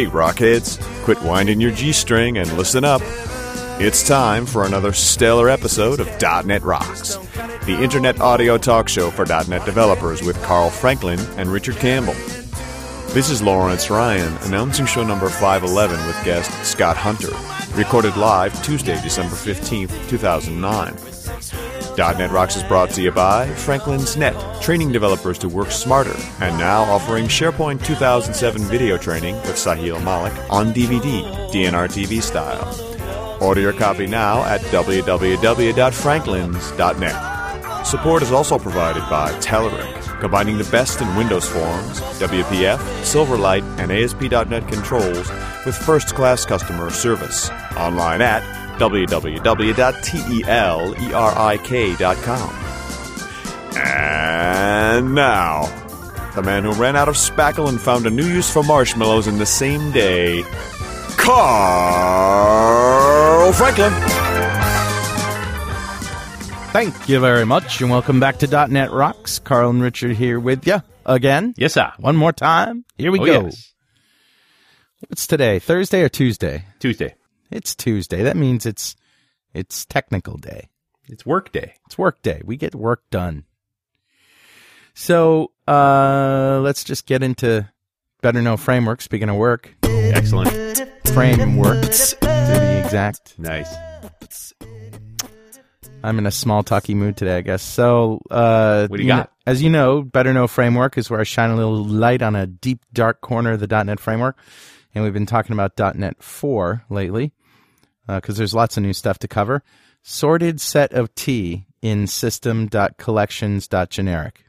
Hey, Rockheads, quit winding your G string and listen up. It's time for another stellar episode of .NET Rocks, the internet audio talk show for .NET developers with Carl Franklin and Richard Campbell. This is Lawrence Ryan announcing show number 511 with guest Scott Hunter, recorded live Tuesday, December 15th, 2009. .NET Rocks is brought to you by Franklin's Net, training developers to work smarter, and now offering SharePoint 2007 video training with Sahil Malik on DVD, DNR TV style. Order your copy now at www.franklins.net. Support is also provided by Telerik, combining the best in Windows forms, WPF, Silverlight, and ASP.NET controls with first-class customer service. Online at www.telerik.com. And now, the man who ran out of spackle and found a new use for marshmallows in the same day, Carl Franklin. Thank you very much, and welcome back to .NET Rocks. Carl and Richard here with you again. Yes, sir. One more time. Here we Oh, go. yes. What's today? Thursday or Tuesday? Tuesday. It's Tuesday. That means it's it's technical day. It's work day. It's work day. We get work done. So uh, let's just get into better know framework. Speaking of work, Excellent. frameworks to be exact. Nice. I'm in a small talky mood today, I guess. So, uh, What do you know- got? as you know, Better Know Framework is where I shine a little light on a deep, dark corner of the .NET framework, and we've been talking about .NET 4 lately because there's lots of new stuff to cover. Sorted set of T in system.collections.generic.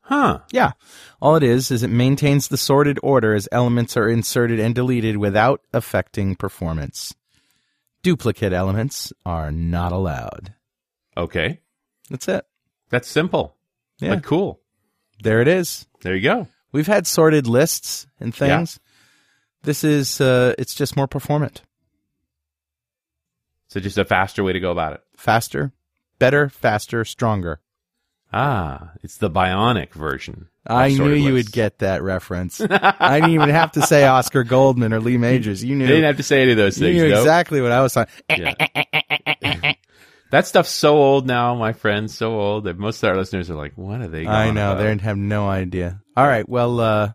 Huh. Yeah. All it is is it maintains the sorted order as elements are inserted and deleted without affecting performance. Duplicate elements are not allowed. Okay. That's it. That's simple. Yeah. But cool. There it is. There you go. We've had sorted lists and things. Yeah. This is uh it's just more performant. So just a faster way to go about it. Faster, better, faster, stronger. Ah, it's the bionic version. I knew you would get that reference. I didn't even have to say Oscar Goldman or Lee Majors. You knew They didn't have to say any of those things. you things. knew nope. exactly what I was talking. Yeah. that stuff's so old now, my friends. So old that most of our listeners are like, "What are they?" I know, about? they have no idea. All right, well uh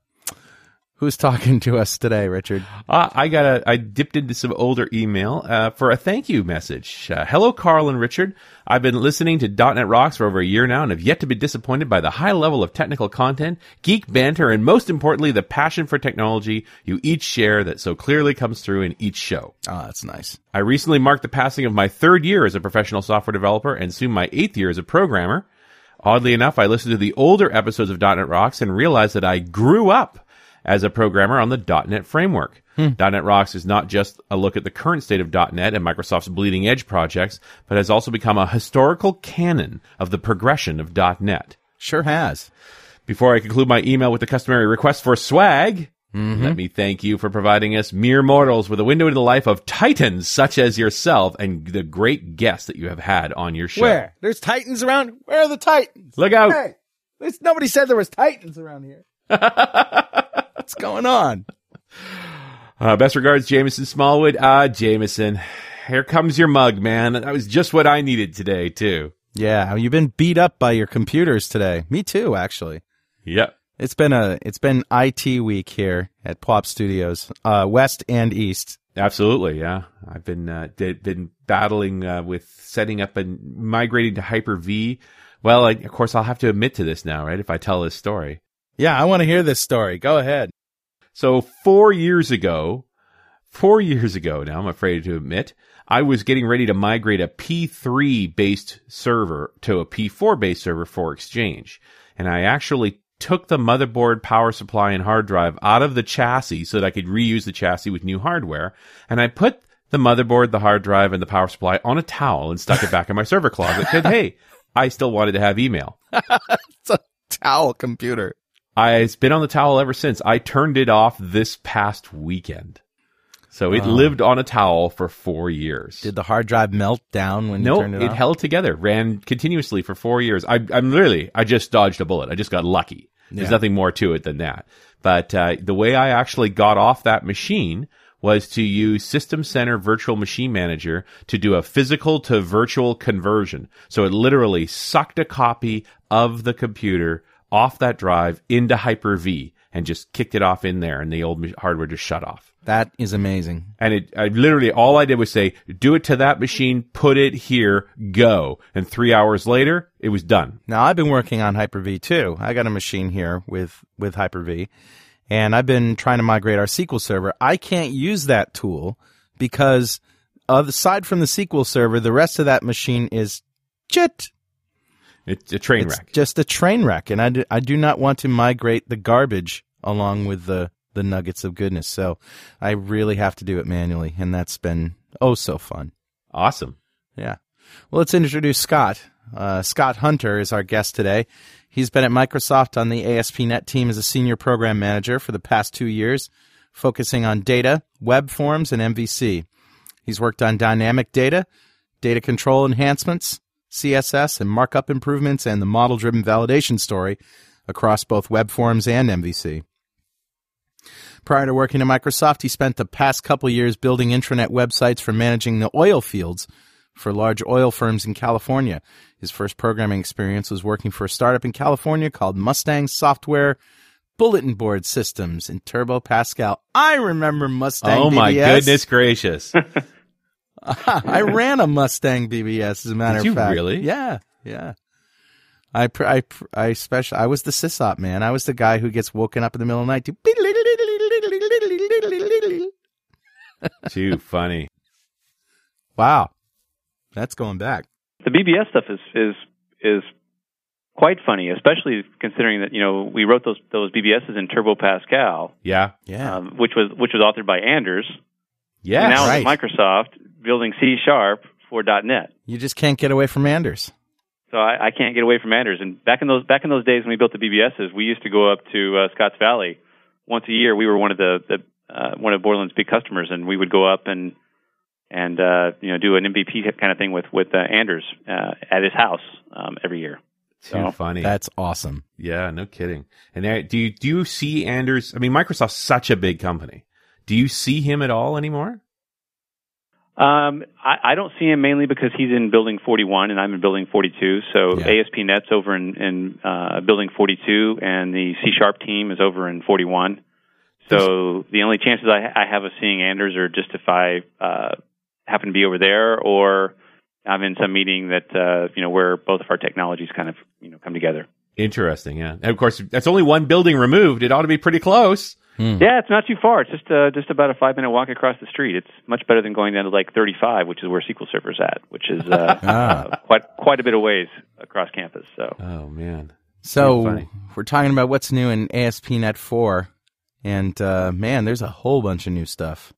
who's talking to us today, Richard? Uh, I got a. I dipped into some older email uh, for a thank you message. Uh, Hello, Carl and Richard. I've been listening to .NET Rocks for over a year now, and have yet to be disappointed by the high level of technical content, geek banter, and most importantly, the passion for technology you each share that so clearly comes through in each show. Oh, that's nice. I recently marked the passing of my third year as a professional software developer, and soon my eighth year as a programmer. Oddly enough, I listened to the older episodes of .NET Rocks and realized that I grew up as a programmer on the .NET framework. Hmm. .NET Rocks is not just a look at the current state of .NET and Microsoft's bleeding edge projects, but has also become a historical canon of the progression of .NET. Sure has. Before I conclude my email with the customary request for swag, mm-hmm. let me thank you for providing us mere mortals with a window into the life of titans such as yourself and the great guests that you have had on your show. Where? There's titans around. Where are the titans? Look out! Hey, nobody said there was titans around here. What's going on? Uh, best regards, Jameson Smallwood. Ah, Jameson, here comes your mug, man. That was just what I needed today, too. Yeah, you've been beat up by your computers today. Me too, actually. Yep. It's been a it's been IT week here at Pwop Studios, uh, West and East. Absolutely, yeah. I've been uh, did, been battling uh, with setting up and migrating to Hyper V Well, I, of course, I'll have to admit to this now, right? If I tell this story. Yeah, I want to hear this story. Go ahead. So four years ago, four years ago now, I'm afraid to admit, I was getting ready to migrate a P3 based server to a P4 based server for Exchange. And I actually took the motherboard, power supply, and hard drive out of the chassis so that I could reuse the chassis with new hardware. And I put the motherboard, the hard drive, and the power supply on a towel and stuck it back in my server closet. Because, hey, I still wanted to have email. It's a towel computer. I, it's been on the towel ever since. I turned it off this past weekend. So it lived on a towel for four years. Did the hard drive melt down when you no, turned it, it, off? held together, ran continuously for four years. I, I'm literally, I just dodged a bullet. I just got lucky. There's Yeah. nothing more to it than that. But uh, the way I actually got off that machine was to use System Center Virtual Machine Manager to do a physical to virtual conversion. So it literally sucked a copy of the computer off that drive into Hyper-V and just kicked it off in there, and the old hardware just shut off. That is amazing. And it, I literally, all I did was say, do it to that machine, put it here, go. And three hours later, it was done. Now I've been working on Hyper-V too. I got a machine here with with Hyper-V, and I've been trying to migrate our SQL server. I can't use that tool because, aside from the SQL server, the rest of that machine is shit. It's a train It's wreck. just a train wreck, and I do, I do not want to migrate the garbage along with the the nuggets of goodness. So I really have to do it manually, and that's been oh so fun. Awesome. Yeah. Well, let's introduce Scott. Uh, Scott Hunter is our guest today. He's been at Microsoft on the ASP.NET team as a senior program manager for the past two years, focusing on data, web forms, and MVC. He's worked on dynamic data, data control enhancements, CSS, and markup improvements, and the model driven validation story across both web forms and MVC. Prior to working at Microsoft, he spent the past couple years building intranet websites for managing the oil fields for large oil firms in California. His first programming experience was working for a startup in California called Mustang Software Bulletin Board Systems in Turbo Pascal. I remember Mustang oh my BBS. goodness gracious. I ran a Mustang BBS as a matter Did you of fact. really? Yeah, yeah. I pr- I pr- I special I was the sysop man. I was the guy who gets woken up in the middle of the night to Too funny. Wow. That's going back. the BBS stuff is is is quite funny, especially considering that you know we wrote those those BBSs in Turbo Pascal, Yeah. Yeah. um, which was which was authored by Anders. Yes. and now right. at Microsoft building C Sharp for .NET. you just can't get away from Anders. So I, I can't get away from Anders. And back in those back in those days when we built the BBSs, we used to go up to uh, Scotts Valley once a year. We were one of the, the uh, one of Borland's big customers, and we would go up and and uh, you know do an MVP kind of thing with with uh, Anders uh, at his house um, every year. Too So, funny. That's awesome. yeah, no kidding. And there, do you do you see Anders? I mean, Microsoft's such a big company. Do you see him at all anymore? Um, I, I don't see him mainly because he's in Building 41 and I'm in Building 42. So Yeah. ASP.NET's over in, in uh, Building 42, and the C Sharp team is over in 41. So the only chances I, I have of seeing Anders are just if I uh, happen to be over there, or I'm in some meeting that uh, you know where both of our technologies kind of you know come together. Interesting. Yeah. And of course, that's only one building removed. It ought to be pretty close. Yeah, it's not too far. It's just uh, just about a five minute walk across the street. It's much better than going down to like 35, which is where SQL Server's at, which is uh, Ah. uh, quite quite a bit of ways across campus. So Oh man. So we're talking about what's new in ASP.NET 4, and uh, man, there's a whole bunch of new stuff.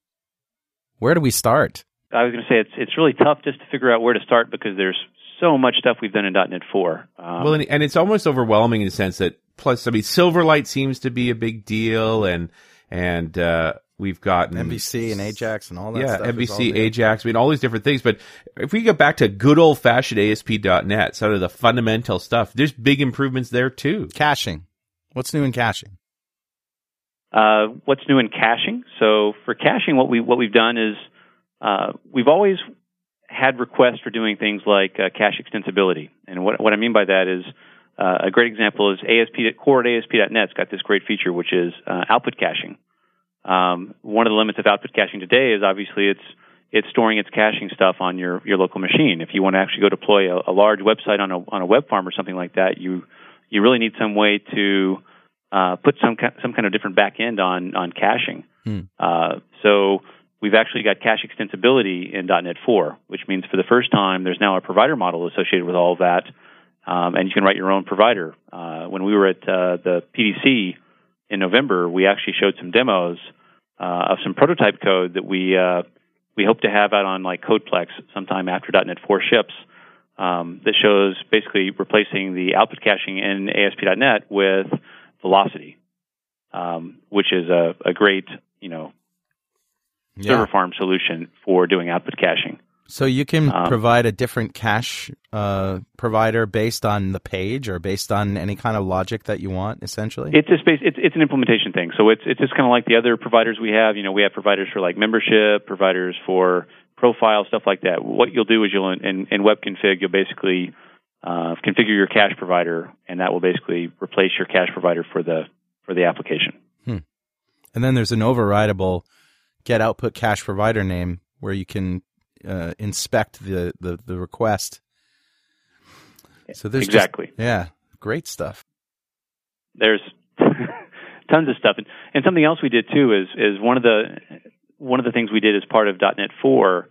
Where do we start? I was going to say it's it's really tough just to figure out where to start because there's so much stuff we've done in .NET 4. Um, Well, and, and it's almost overwhelming in the sense that plus, I mean, Silverlight seems to be a big deal, and and uh, we've gotten MVC and Ajax and all that yeah, stuff. is all Ajax, I mean, all these different things. But if we go back to good old fashioned ASP.NET, sort of the fundamental stuff, there's big improvements there too. Caching. What's new in caching? Uh, what's new in caching? So for caching, what we what we've done is uh, we've always had requests for doing things like uh, cache extensibility, and what what I mean by that is uh, a great example is ASP core at ASP.NET's got this great feature which is uh, output caching. Um, one of the limits of output caching today is obviously it's it's storing its caching stuff on your, your local machine. If you want to actually go deploy a, a large website on a on a web farm or something like that, you you really need some way to uh, put some some kind of different back end on on caching. Uh, so we've actually got cache extensibility in .NET 4, which means for the first time there's now a provider model associated with all of that, um, and you can write your own provider. Uh, when we were at uh, the PDC in November, we actually showed some demos uh, of some prototype code that we uh, we hope to have out on like CodePlex sometime after .NET 4 ships. Um, that shows basically replacing the output caching in ASP.NET with Velocity, um, which is a, a great you know server farm solution for doing output caching. So you can Um, provide a different cache uh, provider based on the page or based on any kind of logic that you want, essentially. It's a space. It's it's an implementation thing. So it's it's just kind of like the other providers we have. You know, we have providers for like membership, providers for profile, stuff like that. What you'll do is you'll in, in web config you'll basically uh, configure your cache provider, and that will basically replace your cache provider for the for the application. and then there's an overridable get output cache provider name where you can uh, inspect the, the, the request. So there's just- exactly. yeah, great stuff. there's tons of stuff and, and something else we did too is is one of the one of the things we did as part of .NET 4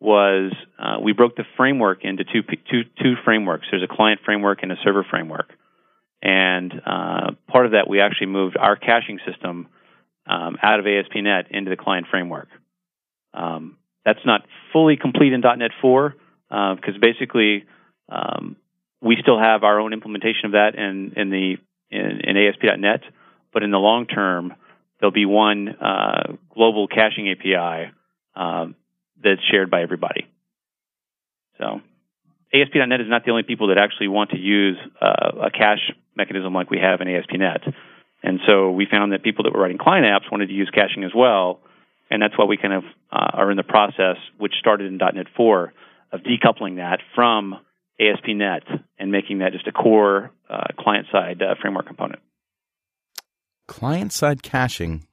was uh, we broke the framework into two two two frameworks. There's a client framework and a server framework, and uh, part of that we actually moved our caching system um, out of ASP.NET into the client framework. Um, that's not fully complete in .NET 4 because basically um, we still have our own implementation of that in, in the in, in ASP.NET, but in the long term, there'll be one uh, global caching API um, that's shared by everybody. So ASP.NET is not the only people that actually want to use uh, a cache mechanism like we have in ASP.NET. And so we found that people that were writing client apps wanted to use caching as well, and that's why we kind of uh, are in the process, which started in .NET 4, of decoupling that from ASP.NET and making that just a core uh, client-side uh, framework component. Client side caching,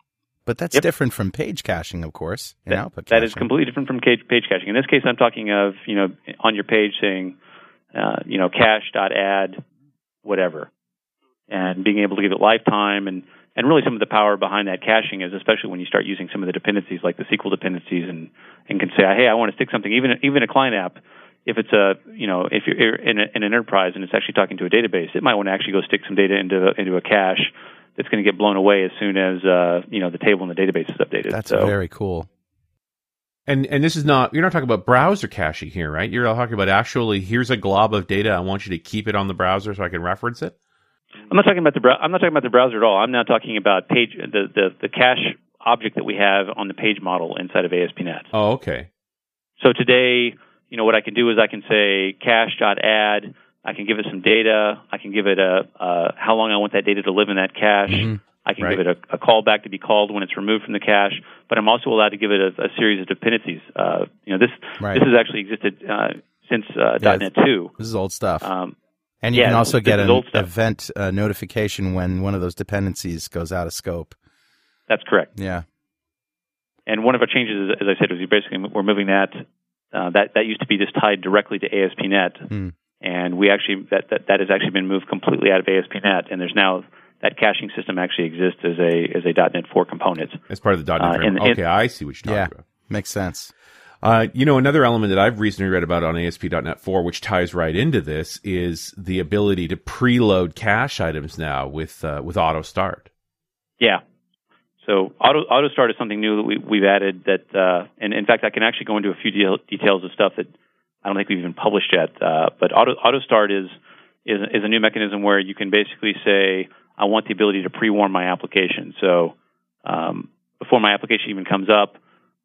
but that's Yep. different from page caching, of course, That- output that is completely different from page, page caching. In this case, I'm talking of you know on your page saying uh, you know cache dot add whatever, and being able to give it lifetime and and really some of the power behind that caching is especially when you start using some of the dependencies like the SQL dependencies and and can say hey I want to stick something even even a client app if it's a you know if you're in, a, in an enterprise and it's actually talking to a database it might want to actually go stick some data into into a cache that's going to get blown away as soon as uh, you know the table in the database is updated. That's so, very cool. And and this is not you're not talking about browser caching here, right? You're talking about actually here's a glob of data. I want you to keep it on the browser so I can reference it. I'm not talking about the I'm not talking about the browser at all. I'm now talking about page the, the the cache object that we have on the page model inside of ASP.NET. Oh, okay. So today, you know what I can do is I can say cache.add. I can give it some data. I can give it a uh, how long I want that data to live in that cache. I can Right. give it a, a callback to be called when it's removed from the cache. But I'm also allowed to give it a, a series of dependencies. Uh, you know this Right. this has actually existed uh, since uh, Yeah, .NET 2. This is old stuff. Um, and you yeah, can also get an event uh, notification when one of those dependencies goes out of scope. that's correct. Yeah. And one of our changes, as I said, was we basically we're moving that. Uh, that that used to be just tied directly to ASP.NET, Hmm. and we actually that, that that has actually been moved completely out of ASP.NET, and there's now that caching system actually exists as a as a .NET 4 component. As part of the .NET Uh, framework. and- and- okay, I see what you're Yeah. talking about. Makes sense. Uh, you know, another element that I've recently read about on ASP.NET 4, which ties right into this, is the ability to preload cache items now with uh, with auto start. Yeah. So auto auto start is something new that we, we've added. That uh, and in fact, I can actually go into a few deal, details of stuff that I don't think we've even published yet. Uh, but auto auto start is is is a new mechanism where you can basically say, I want the ability to pre-warm my application. So um, before my application even comes up,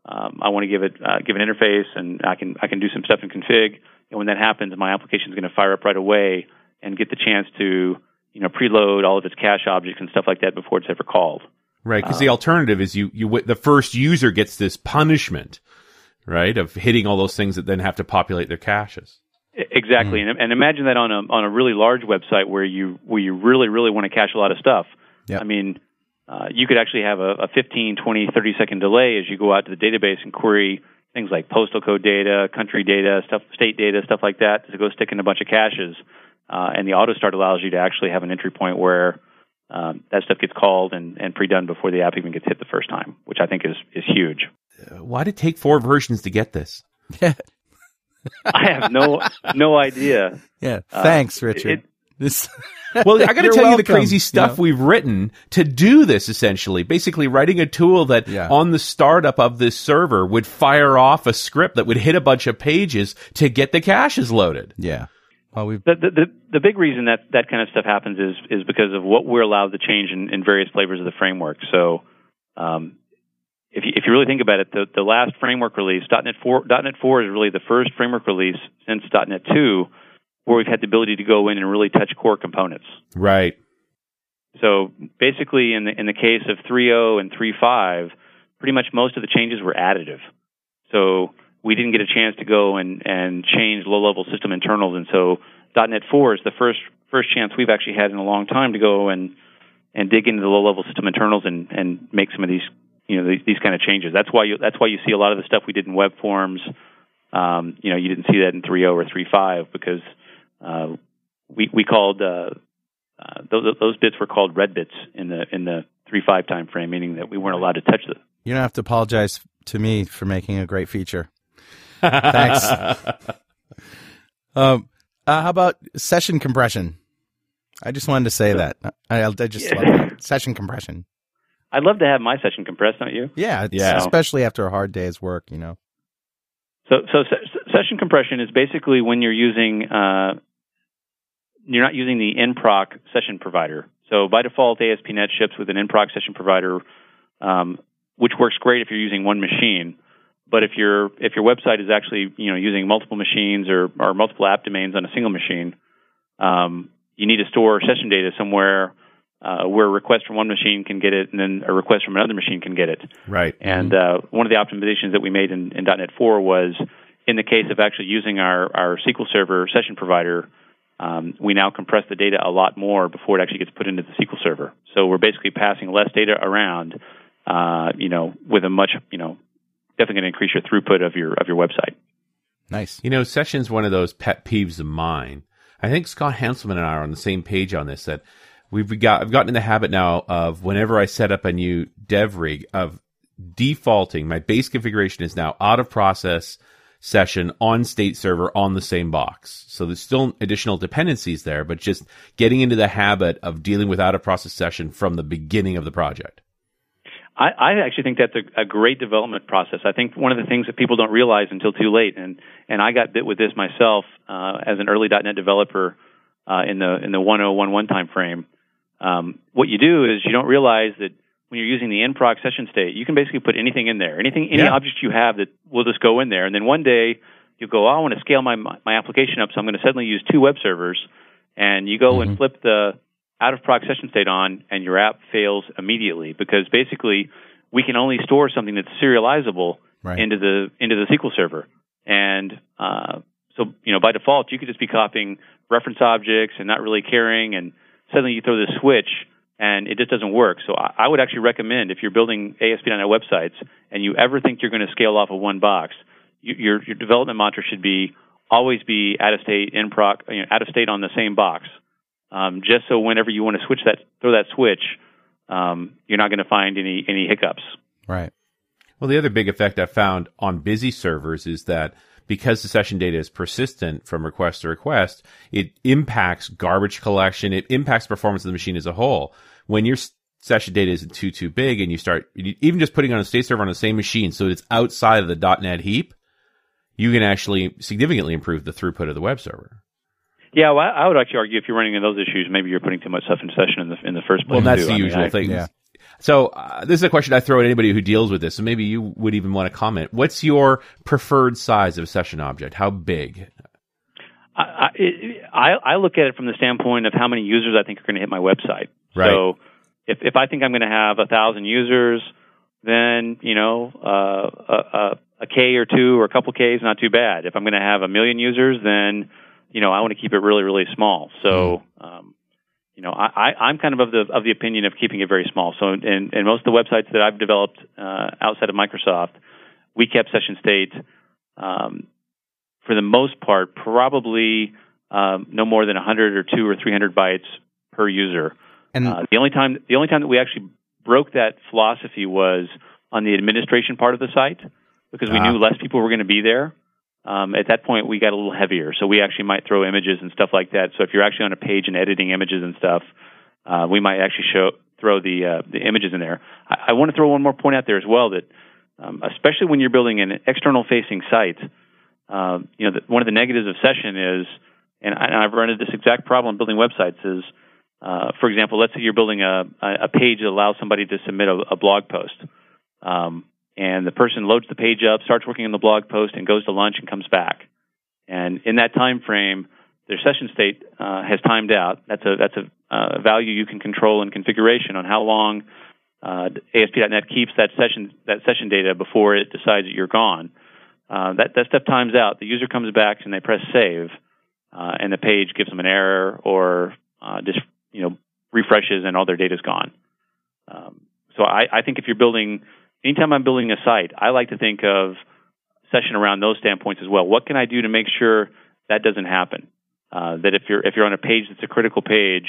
um, I want to give it uh, give an interface, and I can I can do some stuff in config. And when that happens, my application is going to fire up right away and get the chance to you know preload all of its cache objects and stuff like that before it's ever called. Right, because Uh, the alternative is you you the first user gets this punishment, right, of hitting all those things that then have to populate their caches. Exactly, and, and imagine that on a on a really large website where you where you really really want to cache a lot of stuff. Yep. I mean, uh, you could actually have a, a 15, 20, 30 second delay as you go out to the database and query things like postal code data, country data, stuff, state data, stuff like that, to go stick in a bunch of caches. Uh, and the auto start allows you to actually have an entry point where um, that stuff gets called and, and pre-done before the app even gets hit the first time, which I think is is huge. Why did it take four versions to get this? I have no no idea. Yeah. Uh, Thanks, Richard. it- this Well, I got to You're tell you the crazy stuff know? we've written to do this. Essentially, basically writing a tool that Yeah. on the startup of this server would fire off a script that would hit a bunch of pages to get the caches loaded. Yeah. Well, we've The, the the the big reason that that kind of stuff happens is is because of what we're allowed to change in, in various flavors of the framework. So, um, if you, if you really think about it, the, the last framework release, .NET 4, .NET 4 is really the first framework release since .NET 2 where we've had the ability to go in and really touch core components. Right. So basically, in the in the case of 3.0 and 3.5, pretty much most of the changes were additive. So we didn't get a chance to go and and change low level system internals, and so .NET 4 is the first first chance we've actually had in a long time to go and and dig into the low level system internals and and make some of these you know these, these kind of changes. That's why you that's why you see a lot of the stuff we did in web forms. Um, you know, you didn't see that in 3.0 or 3.5 because uh, we we called uh, uh, those those bits were called red bits in the in the three five time frame, meaning that we weren't allowed to touch them. you don't have to apologize to me for making a great feature. Thanks. Um, uh, how about session compression? I just wanted to say that. I, I just love that. session compression. I'd love to have my session compressed, don't you? Yeah, Yeah. especially after a hard day's work, you know. So so se- session compression is basically when you're using uh, you're not using the InProc session provider. So by default, ASP.NET ships with an InProc session provider, um, which works great if you're using one machine. But if your if your website is actually you know using multiple machines or, or multiple app domains on a single machine, um, you need to store session data somewhere uh, where a request from one machine can get it, and then a request from another machine can get it. Right. And uh, one of the optimizations that we made in, in .NET 4 was in the case of actually using our, our SQL Server session provider, um, we now compress the data a lot more before it actually gets put into the SQL Server. So we're basically passing less data around, uh, you know, with a much, you know, definitely going to increase your throughput of your of your website. Nice. You know, session's one of those pet peeves of mine. I think Scott Hanselman and I are on the same page on this. That we've got, I've gotten in the habit now of whenever I set up a new dev rig of defaulting. My base configuration is now out of process session on state server on the same box. So there's still additional dependencies there, but just getting into the habit of dealing with out of process session from the beginning of the project. I, I actually think that's a, a great development process. I think one of the things that people don't realize until too late, and and I got bit with this myself uh, as an early .NET developer uh, in the in the 1011 time frame. Um, what you do is you don't realize that when you're using the InProc session state, you can basically put anything in there, anything, any Yeah. object you have that will just go in there, and then one day you go, oh, I want to scale my my application up, so I'm going to suddenly use two web servers, and you go and flip the out of proc session state on, and your app fails immediately. Because basically we can only store something that's serializable Right. into the into the SQL server, and uh, so you know by default you could just be copying reference objects and not really caring, and suddenly you throw this switch and it just doesn't work. So I, I would actually recommend if you're building ASP.NET websites and you ever think you're going to scale off of one box, you, your your development mantra should be always be out of state in proc you know, out of state on the same box, um, just so whenever you want to switch that throw that switch, um, you're not going to find any any hiccups. Right. Well, the other big effect I've found on busy servers is that because the session data is persistent from request to request, it impacts garbage collection. It impacts performance of the machine as a whole. When your session data isn't too, too big and you start even just putting on a state server on the same machine so it's outside of the .NET heap, you can actually significantly improve the throughput of the web server. Yeah, well, I I would actually argue if you're running into those issues, maybe you're putting too much stuff in session in the in the first place. Well, that's too. the I mean, usual I- thing. yeah. So uh, this is a question I throw at anybody who deals with this. So maybe you would even want to comment. What's your preferred size of a session object? How big? I, I, I I look at it from the standpoint of how many users I think are going to hit my website. Right. So if if I think I'm going to have a thousand users, then you know uh, a, a, a K or two or a couple K is not too bad. If I'm going to have a million users, then you know I want to keep it really really small. So. Um, you know, I, I, I'm kind of of the of the opinion of keeping it very small. So, in, in most of the websites that I've developed uh, outside of Microsoft, we kept session state um, for the most part, probably um, no more than 100 or two or 300 bytes per user. And Uh, the only time the only time that we actually broke that philosophy was on the administration part of the site because we Ah. knew less people were going to be there. Um, at that point, we got a little heavier, so we actually might throw images and stuff like that. So if you're actually on a page and editing images and stuff, uh, we might actually show throw the uh, the images in there. I, I want to throw one more point out there as well that, um, especially when you're building an external facing site, uh, you know, the, one of the negatives of Session is, and, I, I've run into this exact problem building websites is, uh, for example, let's say you're building a, a a page that allows somebody to submit a, a blog post. Um, and the person loads the page up, starts working on the blog post, and goes to lunch and comes back. And in that time frame, their session state uh, has timed out. That's a that's a uh, value you can control in configuration on how long uh, ASP.NET keeps that session that session data before it decides that you're gone. Uh, that that stuff times out. The user comes back and they press save, uh, and the page gives them an error or uh, just you know refreshes and all their data is gone. Um, so I, I think if you're building, anytime I'm building a site, I like to think of session around those standpoints as well. What can I do to make sure that doesn't happen? Uh, that if you're if you're on a page that's a critical page,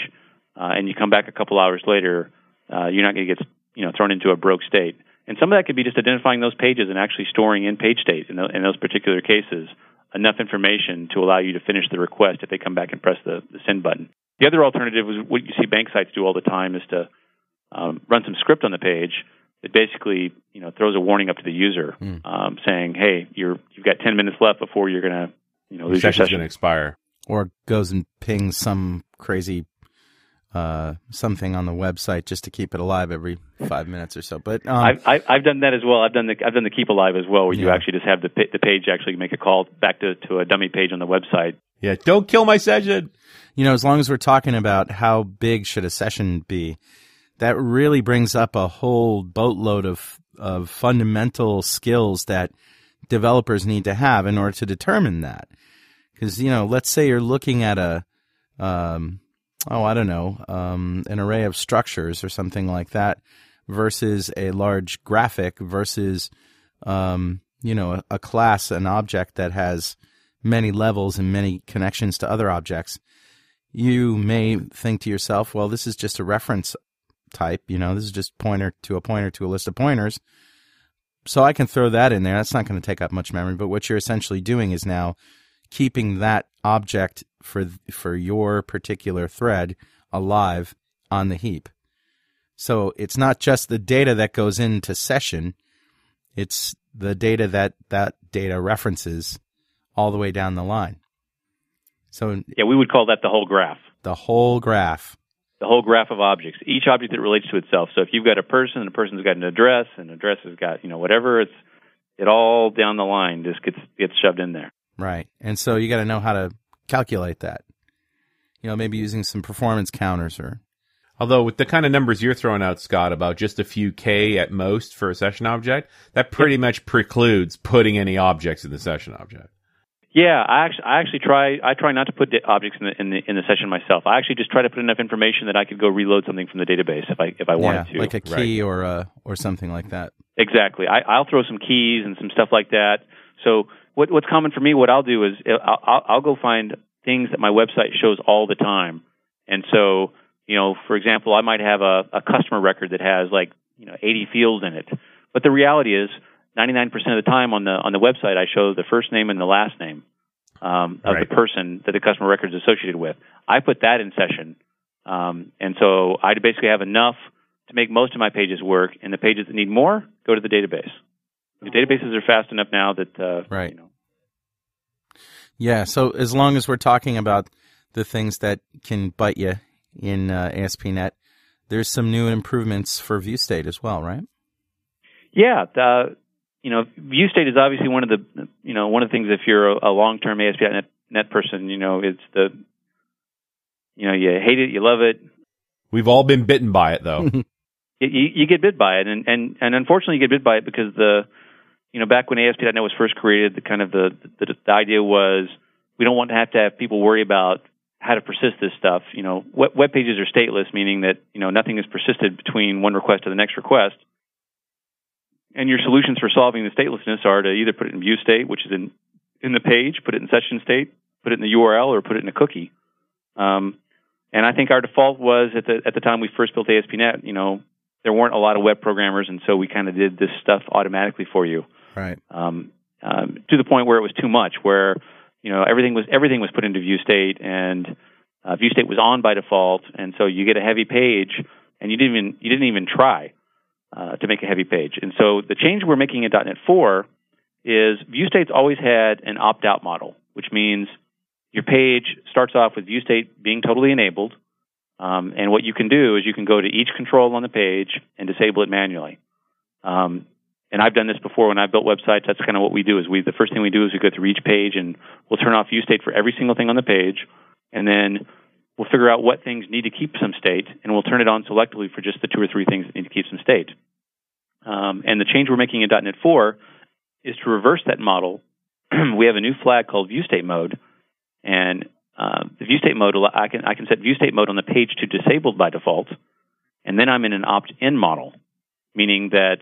uh, and you come back a couple hours later, uh, you're not going to get you know thrown into a broke state. And some of that could be just identifying those pages and actually storing in page state in, tho- in those particular cases enough information to allow you to finish the request if they come back and press the, the send button. The other alternative is what you see bank sites do all the time is to um, run some script on the page that basically you know throws a warning up to the user um, saying, "Hey, you're you've got 10 minutes left before you're going to you know lose your session's session." going to expire. or goes and pings some crazy uh, something on the website just to keep it alive every five minutes or so. But um, I've, I've I've done that as well. I've done the I've done the keep alive as well, where you actually just have the the page actually make a call back to to a dummy page on the website. Yeah, don't kill my session. you know, as long as we're talking about how big should a session be, that really brings up a whole boatload of of fundamental skills that developers need to have in order to determine that. Because you know, let's say you're looking at a, um, oh, I don't know, um, an array of structures or something like that, versus a large graphic versus, um, you know, a, a class, an object that has many levels and many connections to other objects you may think to yourself, well, this is just a reference type. You know, this is just pointer to a pointer to a list of pointers. So I can throw that in there. That's not going to take up much memory. But what you're essentially doing is now keeping that object for for your particular thread alive on the heap. So it's not just the data that goes into session; it's the data that that data references all the way down the line. So Yeah, we would call that the whole graph. the whole graph. The whole graph of objects, each object that relates to itself. So if you've got a person, and a person's got an address, and address has got you know whatever, it's it all down the line just gets gets shoved in there. Right. And so you got to know how to calculate that. You know, maybe using some performance counters or Although with the kind of numbers you're throwing out, Scott, about just a few K at most for a session object, that pretty much precludes putting any objects in the session object. Yeah, I actually I actually try I try not to put da- objects in the, in the in the session myself. I actually just try to put enough information that I could go reload something from the database if I if I wanted yeah, to. like a key or a or something like that. Exactly. I, I'll throw some keys and some stuff like that. So what, what's common for me, what I'll do is uh, I'll, I'll, I'll go find things that my website shows all the time. And so, you know, for example, I might have a, a customer record that has like, you know, 80 fields in it. But the reality is 99% of the time on the, on the website, I show the first name and the last name um, of Right. the person that the customer record is associated with. I put that in session. Um, and so I basically have enough to make most of my pages work, and the pages that need more go to the database. The databases are fast enough now that uh, Right. You know, Yeah, so as long as we're talking about the things that can bite you in uh, ASP.NET, there's some new improvements for view state as well, right? yeah, the, you know, view state is obviously one of the you know one of the things if you're a, a long-term ASP.NET net person, you know, it's the you know you hate it, you love it, We've all been bitten by it, though. you, you, you get bit by it, and, and and unfortunately you get bit by it because the you know back when ASP.NET was first created, the kind of the, the the idea was we don't want to have to have people worry about how to persist this stuff. You know, web, web pages are stateless, meaning that you know nothing is persisted between one request to the next request. And your solutions for solving the statelessness are to either put it in view state, which is in in the page, put it in session state, put it in the URL, or put it in a cookie. Um, and I think our default was at the at the time we first built ASP.NET. You know, there weren't a lot of web programmers, and so we kind of did this stuff automatically for you. Right. Um, um, to the point where it was too much, where you know everything was everything was put into view state, and uh, view state was on by default, and so you get a heavy page, and you didn't even you didn't even try uh, to make a heavy page. And so the change we're making in .NET 4 is view state's always had an opt out model, which means your page starts off with view state being totally enabled. Um, and what you can do is you can go to each control on the page and disable it manually. Um, and I've done this before when I've built websites. That's kind of what we do. Is we the first thing we do is we go through each page and we'll turn off view state for every single thing on the page, and then we'll figure out what things need to keep some state, and we'll turn it on selectively for just the two or three things that need to keep some state. Um, and the change we're making in .NET 4 is to reverse that model. we have a new flag called view state mode, and uh, the view state mode I can I can set view state mode on the page to disabled by default, and then I'm in an opt-in model, meaning that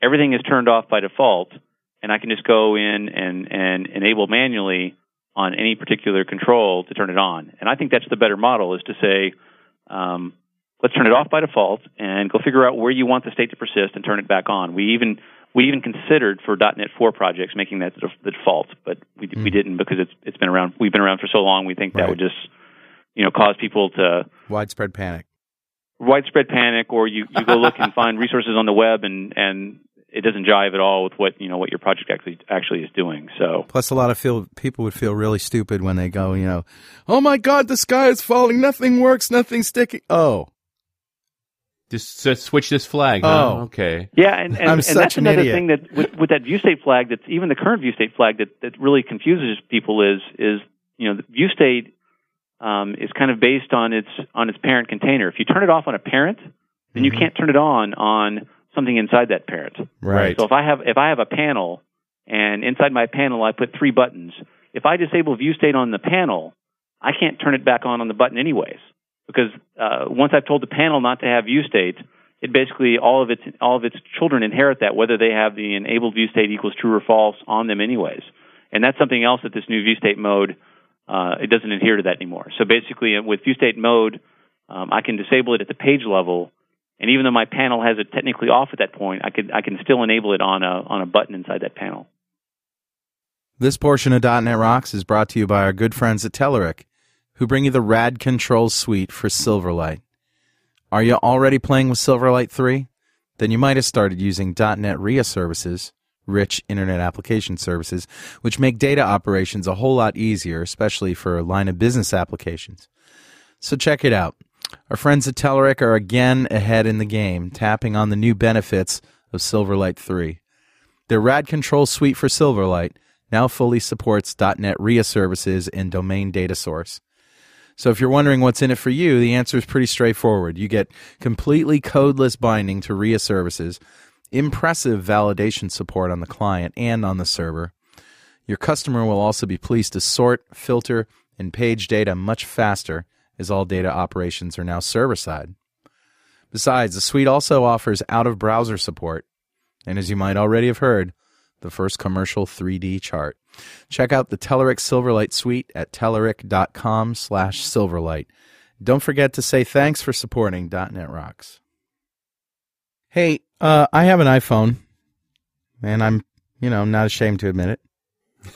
everything is turned off by default, and I can just go in and, and enable manually on any particular control to turn it on. And I think that's the better model is to say, um, let's turn it off by default and go figure out where you want the state to persist and turn it back on. We even we even considered for .NET 4 projects making that the default, but we mm. we didn't because it's it's been around. We've been around for so long. We think that would just you know cause people to widespread panic widespread panic or you, you go look and find resources on the web and, and it doesn't jive at all with what you know what your project actually actually is doing. So plus, a lot of feel people would feel really stupid when they go, you know, oh my god, the sky is falling, nothing works, nothing's sticking. Oh, just uh, switch this flag. Oh, huh? okay. Yeah, and and, and that's an another idiot. thing that with, with that view state flag, that's even the current view state flag that that really confuses people is is you know the view state um, is kind of based on its on its parent container. If you turn it off on a parent, then mm-hmm. you can't turn it on on something inside that parent. Right. So if I have if I have a panel and inside my panel I put three buttons, if I disable view state on the panel, I can't turn it back on on the button anyways because uh, once I've told the panel not to have view state, it basically all of its all of its children inherit that whether they have the enabled view state equals true or false on them anyways. And that's something else that this new view state mode uh, it doesn't adhere to that anymore. So basically, with view state mode, um, I can disable it at the page level and even though my panel has it technically off at that point, I could I can still enable it on a on a button inside that panel. This portion of .NET Rocks is brought to you by our good friends at Telerik, who bring you the Rad Control Suite for Silverlight. Are you already playing with Silverlight 3? Then you might have started using .NET RIA services, rich Internet Application Services, which make data operations a whole lot easier, especially for line of business applications. So check it out. Our friends at Telerik are again ahead in the game, tapping on the new benefits of Silverlight 3. Their RAD Control Suite for Silverlight now fully supports .NET RIA services and domain data source. So if you're wondering what's in it for you, the answer is pretty straightforward. You get completely codeless binding to RIA services, impressive validation support on the client and on the server. Your customer will also be pleased to sort, filter, and page data much faster as all data operations are now server side. Besides, the suite also offers out of browser support, and as you might already have heard, the first commercial 3D chart. Check out the Telerik Silverlight suite at telerik.com slash silverlight. Don't forget to say thanks for supporting .NET Rocks. Hey, uh, I have an iPhone, and I'm, you know, not ashamed to admit it.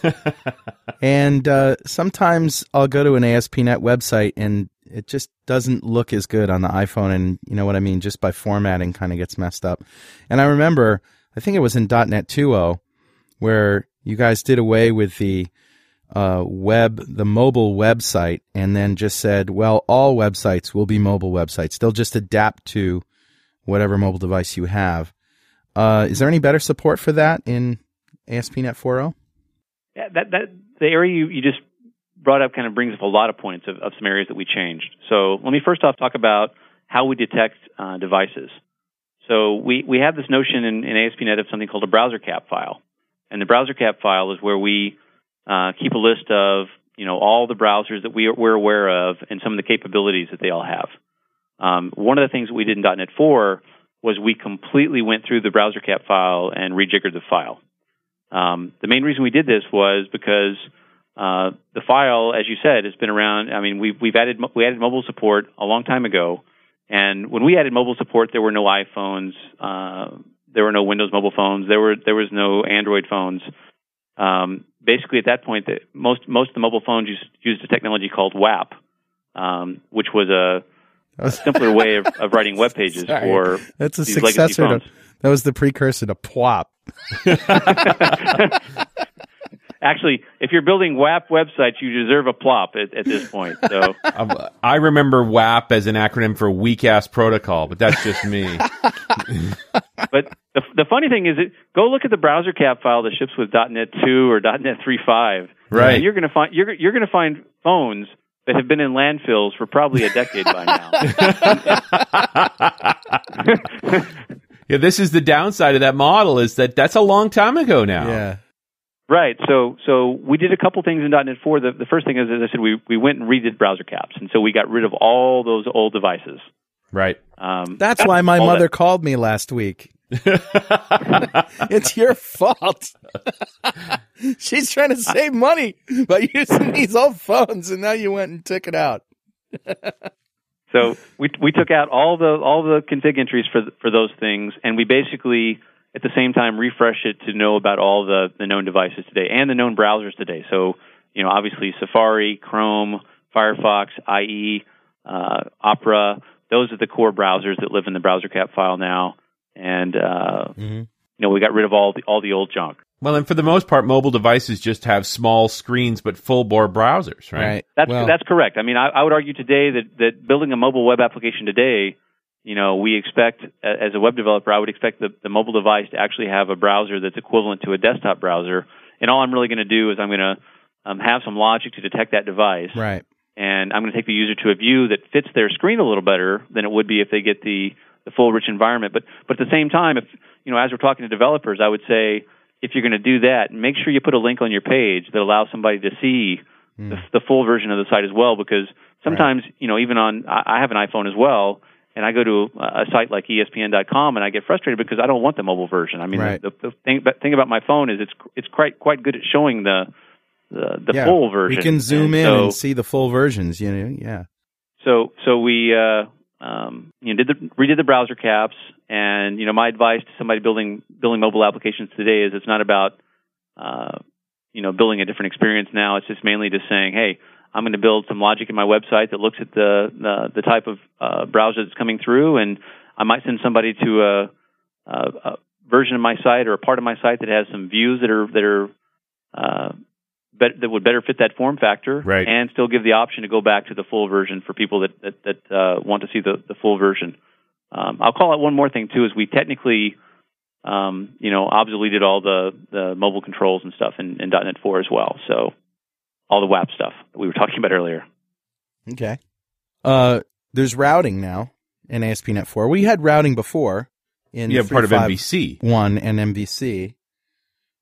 and uh, sometimes I'll go to an ASP.NET website and it just doesn't look as good on the iPhone. And you know what I mean? Just by formatting kind of gets messed up. And I remember, I think it was in .NET 2.0 where you guys did away with the uh, web, the mobile website, and then just said, well, all websites will be mobile websites. They'll just adapt to whatever mobile device you have. Uh, is there any better support for that in ASP.NET 4.0? Yeah, that that the area you, you just brought up kind of brings up a lot of points of, of some areas that we changed. So let me first off talk about how we detect uh, devices. So we, we have this notion in, in ASP.NET of something called a browser cap file. And the browser cap file is where we uh, keep a list of you know all the browsers that we are, we're aware of and some of the capabilities that they all have. Um, one of the things that we did in .NET 4 was we completely went through the browser cap file and rejiggered the file. Um, the main reason we did this was because uh, the file, as you said, has been around. I mean, we've we've added we added mobile support a long time ago, and when we added mobile support, there were no iPhones, uh, there were no Windows mobile phones, there were there was no Android phones. Um, basically, at that point, the, most most of the mobile phones used, used a technology called WAP, um, which was a, a simpler way of, of writing web pages Sorry. for That's a these legacy successor to, phones. that was the precursor to Pwop. Actually, if you're building WAP websites, you deserve a plop at, at this point. So, Um, I remember WAP as an acronym for weak ass protocol, but that's just me. but the, the funny thing is, that go look at the browser cap file that ships with .NET 2 or .NET 3.5. Right. And you're going to find you're you're going to find phones that have been in landfills for probably a decade by now. yeah, this is the downside of that model is that that's a long time ago now. Yeah. Right. So so we did a couple things in .NET 4. The, the first thing is, as I said, we we went and redid browser caps, and so we got rid of all those old devices. Right. Um, That's why my mother that- called me last week. it's your fault. She's trying to save money by using these old phones, and now you went and took it out. So we we took out all the all the config entries for for those things, and we basically at the same time refresh it to know about all the the known devices today and the known browsers today. So you know, obviously Safari, Chrome, Firefox, IE, uh, Opera. Those are the core browsers that live in the browser cap file now, and uh, you know we got rid of all the all the old junk. Well, and for the most part, mobile devices just have small screens but full bore browsers, right? Right. That's Well, that's correct. I mean, I, I would argue today that that building a mobile web application today, you know, we expect as a web developer, I would expect the, the mobile device to actually have a browser that's equivalent to a desktop browser. And all I'm really going to do is I'm going to um, have some logic to detect that device, right. and I'm going to take the user to a view that fits their screen a little better than it would be if they get the the full rich environment. But but at the same time, if you know, as we're talking to developers, I would say if you're going to do that, make sure you put a link on your page that allows somebody to see the, the full version of the site as well. Because sometimes you know, even on I I have an iPhone as well. And I go to a site like ESPN.com, and I get frustrated because I don't want the mobile version. I mean, Right. the, the thing, thing about my phone is it's it's quite quite good at showing the the, the yeah. full version. We can zoom And in so- and see the full versions. You know, yeah. so so we uh, um, you know did the redid the browser caps, and you know my advice to somebody building building mobile applications today is it's not about uh, you know building a different experience now. It's just mainly just saying, hey, I'm going to build some logic in my website that looks at the the, the type of uh, browser that's coming through, and I might send somebody to a, a, a version of my site or a part of my site that has some views that are that are uh, bet- that would better fit that form factor, Right. and still give the option to go back to the full version for people that that, that uh, want to see the, the full version. Um, I'll call out one more thing too: is we technically, um, you know, obsoleted all the the mobile controls and stuff in, in .NET 4 as well. So all the WAP stuff that we were talking about earlier. Okay. Uh, there's routing now in ASP.NET 4. We had routing before in You have part of MVC. one and MVC.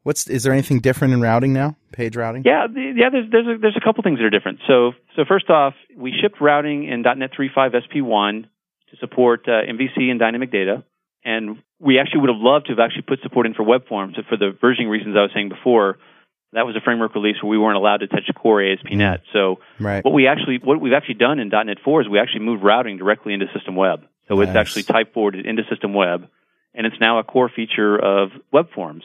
What's is there anything different in routing now? Page routing? Yeah, the, yeah. There's there's a, there's a couple things that are different. So so first off, we shipped routing in .NET 3.5 SP1 to support uh, MVC and dynamic data, and we actually would have loved to have actually put support in for web forms. So for the versioning reasons I was saying before, that was a framework release where we weren't allowed to touch core ASP.NET. So Right. what we actually what we've actually done in .NET 4 is we actually moved routing directly into System Web. So it's actually type forwarded into System Web, and it's now a core feature of web forms.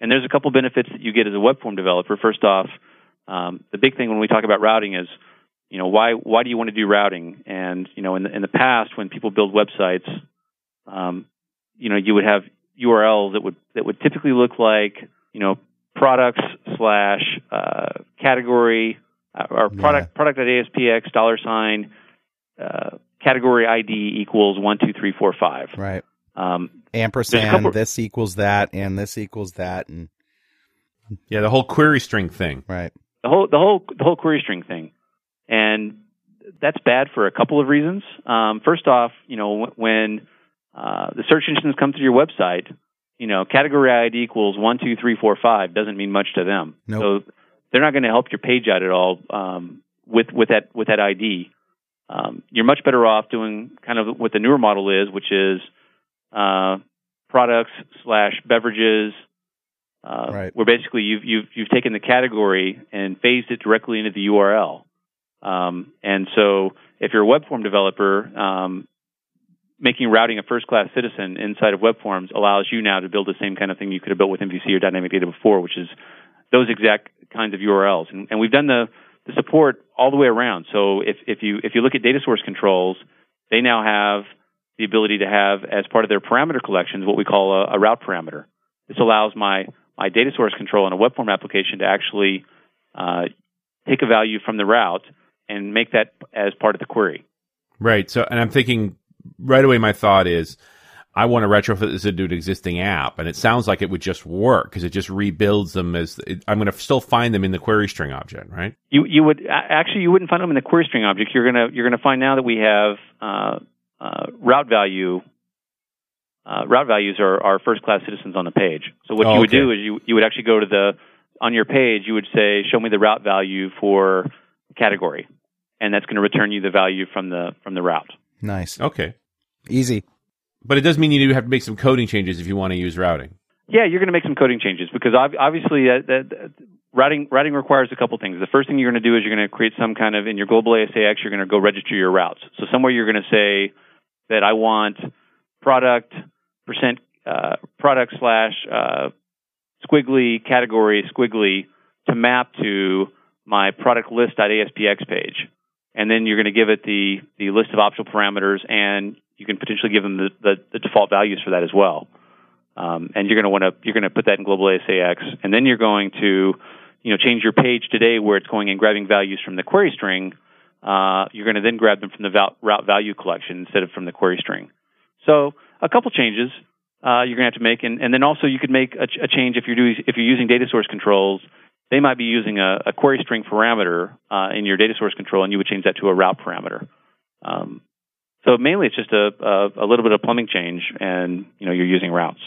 And there's a couple benefits that you get as a web form developer. First off, um, the big thing when we talk about routing is, you know, why why do you want to do routing? And you know, in the, in the past, when people build websites, um, you know, you would have URLs that would that would typically look like, you know, products slash uh, category uh, or product product at ASPX dollar sign uh, category ID equals one two three four five. Right. Um, Ampersand, couple- this equals that, and this equals that, and Yeah, the whole query string thing. right. the whole the whole the whole query string thing, and that's bad for a couple of reasons. Um, first off, you know when uh, the search engines come through your website, you know category ID equals one two three four five doesn't mean much to them. Nope. So they're not going to help your page out at all um, with with that with that ID. Um, you're much better off doing kind of what the newer model is, which is uh, products slash beverages uh, Right. where basically you've you've you've taken the category and phased it directly into the URL. Um, and so, if you're a web form developer, um, making routing a first class citizen inside of web forms allows you now to build the same kind of thing you could have built with MVC or Dynamic Data before, which is those exact kinds of URLs. And, and we've done the, the support all the way around. So if, if you if you look at data source controls, they now have the ability to have as part of their parameter collections what we call a, a route parameter. This allows my my data source control in a web form application to actually uh, take a value from the route and make that as part of the query. Right. So, and I'm thinking right away. My thought is, I want to retrofit this into an existing app, and it sounds like it would just work because it just rebuilds them as it, I'm going to still find them in the query string object, right? You you would actually you wouldn't find them in the query string object. You're gonna you're gonna find now that we have uh, uh, route value. Uh, route values are, are first class citizens on the page. So what Oh, you would okay. do is you you would actually go to the on your page you would say show me the route value for category, and that's going to return you the value from the from the route. Nice. Okay. Easy. But it does mean you do have to make some coding changes if you want to use routing. Yeah, you're going to make some coding changes because obviously that, that, that routing routing requires a couple things. The first thing you're going to do is you're going to create some kind of in your global ASAX. You're going to go register your routes. So somewhere you're going to say that I want product percent uh, product slash uh, squiggly category squiggly to map to my product list.aspx page, and then you're going to give it the the list of optional parameters, and you can potentially give them the, the, the default values for that as well. Um, and you're going to want to you're going to put that in global ASAX, and then you're going to you know change your page today where it's going and grabbing values from the query string. Uh, you're going to then grab them from the val- route value collection instead of from the query string. So a couple changes uh, you're going to have to make, and, and then also you could make a, ch- a change if you're doing if you're using data source controls. They might be using a, a query string parameter uh, in your data source control, and you would change that to a route parameter. Um, so mainly it's just a, a, a little bit of plumbing change, and you know you're using routes.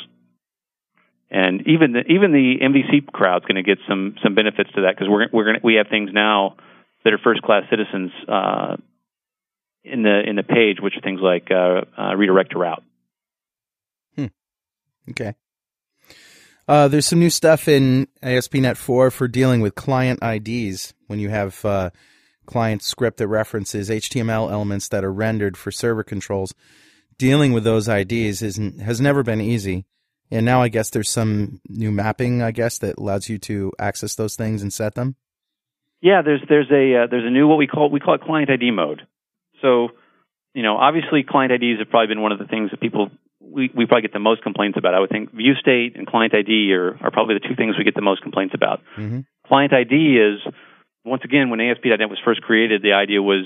And even the, even the MVC crowd's going to get some some benefits to that because we're we're going we have things now that are first class citizens uh, in the in the page, which are things like uh, uh, redirect to route. Hmm. Okay. Uh, there's some new stuff in ASP.NET 4 for dealing with client IDs when you have uh, client script that references HTML elements that are rendered for server controls. Dealing with those IDs isn't has never been easy, and now I guess there's some new mapping I guess that allows you to access those things and set them. Yeah, there's there's a uh, there's a new what we call we call it client ID mode. So, you know, obviously client IDs have probably been one of the things that people we, we probably get the most complaints about. I would think view state and client ID are, are probably the two things we get the most complaints about. Mhm. Client ID is once again when ASP.NET was first created, the idea was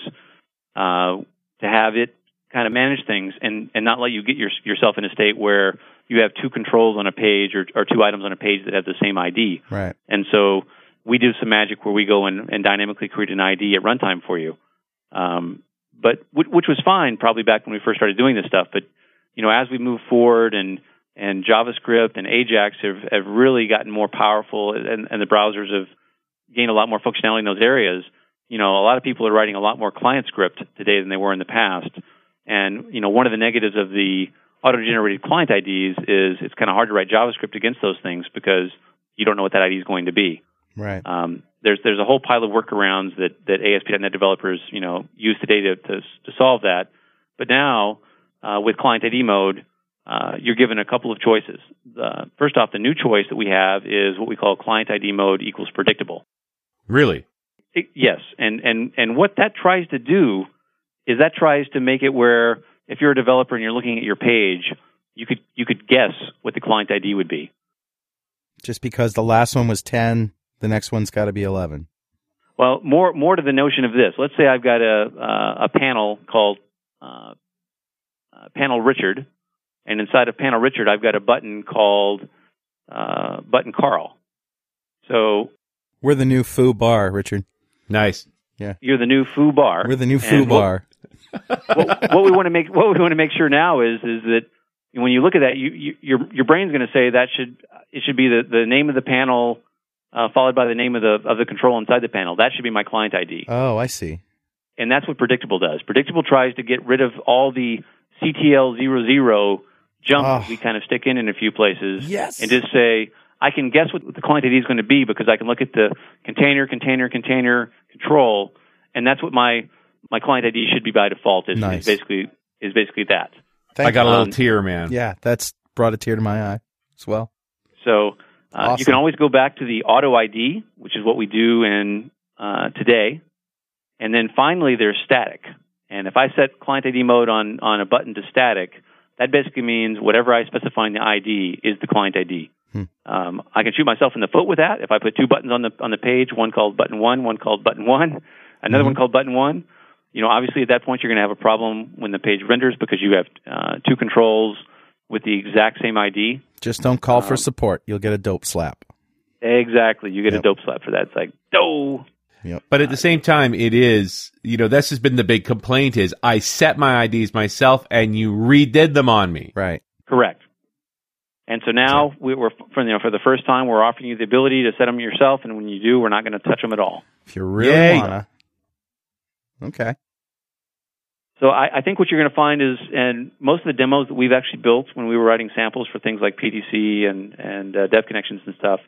uh, to have it kind of manage things and, and not let you get your, yourself in a state where you have two controls on a page or, or two items on a page that have the same ID. Right. And so we do some magic where we go and, and dynamically create an ID at runtime for you. Um, but which, which was fine probably back when we first started doing this stuff. But you know, as we move forward and and JavaScript and Ajax have, have really gotten more powerful, and, and the browsers have gained a lot more functionality in those areas. You know, a lot of people are writing a lot more client script today than they were in the past. And you know, one of the negatives of the auto-generated client IDs is it's kind of hard to write JavaScript against those things because you don't know what that ID is going to be. Right. Um, there's there's a whole pile of workarounds that that ASP.NET developers you know use today to to, to solve that. But now uh, with client ID mode, uh, you're given a couple of choices. Uh, first off, the new choice that we have is what we call client ID mode equals predictable. Really? It- yes, and and and what that tries to do is that tries to make it where if you're a developer and you're looking at your page, you could you could guess what the client ID would be. Just because the last one was 10, the next one's got to be 11. Well, more more to the notion of this. Let's say I've got a uh, a panel called uh, Panel Richard, and inside of Panel Richard, I've got a button called uh, Button Carl. So We're the new foo bar, Richard. Nice. Yeah, you're the new foo bar. We're the new foo And what- bar. what, what we want to make what we want to make sure now is is that when you look at that, you, you your your brain's going to say that should it should be the, the name of the panel uh, followed by the name of the of the control inside the panel. That should be my client ID. Oh, I see. and that's what predictable does. Predictable tries to get rid of all the CTL zero zero jump Oh. we kind of stick in in a few places, Yes. and just say I can guess what the client ID is going to be because I can look at the container, container, container control, and that's what my my client ID should be by default. Is, Nice. is basically is basically that. I got a little Um, tear, man. Yeah, that's brought a tear to my eye as well. So uh, Awesome. you can always go back to the auto ID, which is what we do in uh, today, and then finally there's static. And if I set client ID mode on on a button to static, that basically means whatever I specify in the ID is the client ID. Hmm. Um, I can shoot myself in the foot with that if I put two buttons on the on the page, one called button one, one called button one, another one called button one. You know, obviously at that point you're going to have a problem when the page renders because you have uh, two controls with the exact same ID. Just don't call Um, for support. You'll get a dope slap. Exactly. You get Yep. a dope slap for that. It's like, no. But at the same time, it is, you know, this has been the big complaint is I set my IDs myself and you redid them on me. Right. Correct. And so now we, we're for, you know, for the first time, we're offering you the ability to set them yourself. And when you do, we're not going to touch them at all. If you really Yay. wanna. Okay. So I, I think what you're going to find is, and most of the demos that we've actually built when we were writing samples for things like PDC and and uh, Dev Connections and stuff,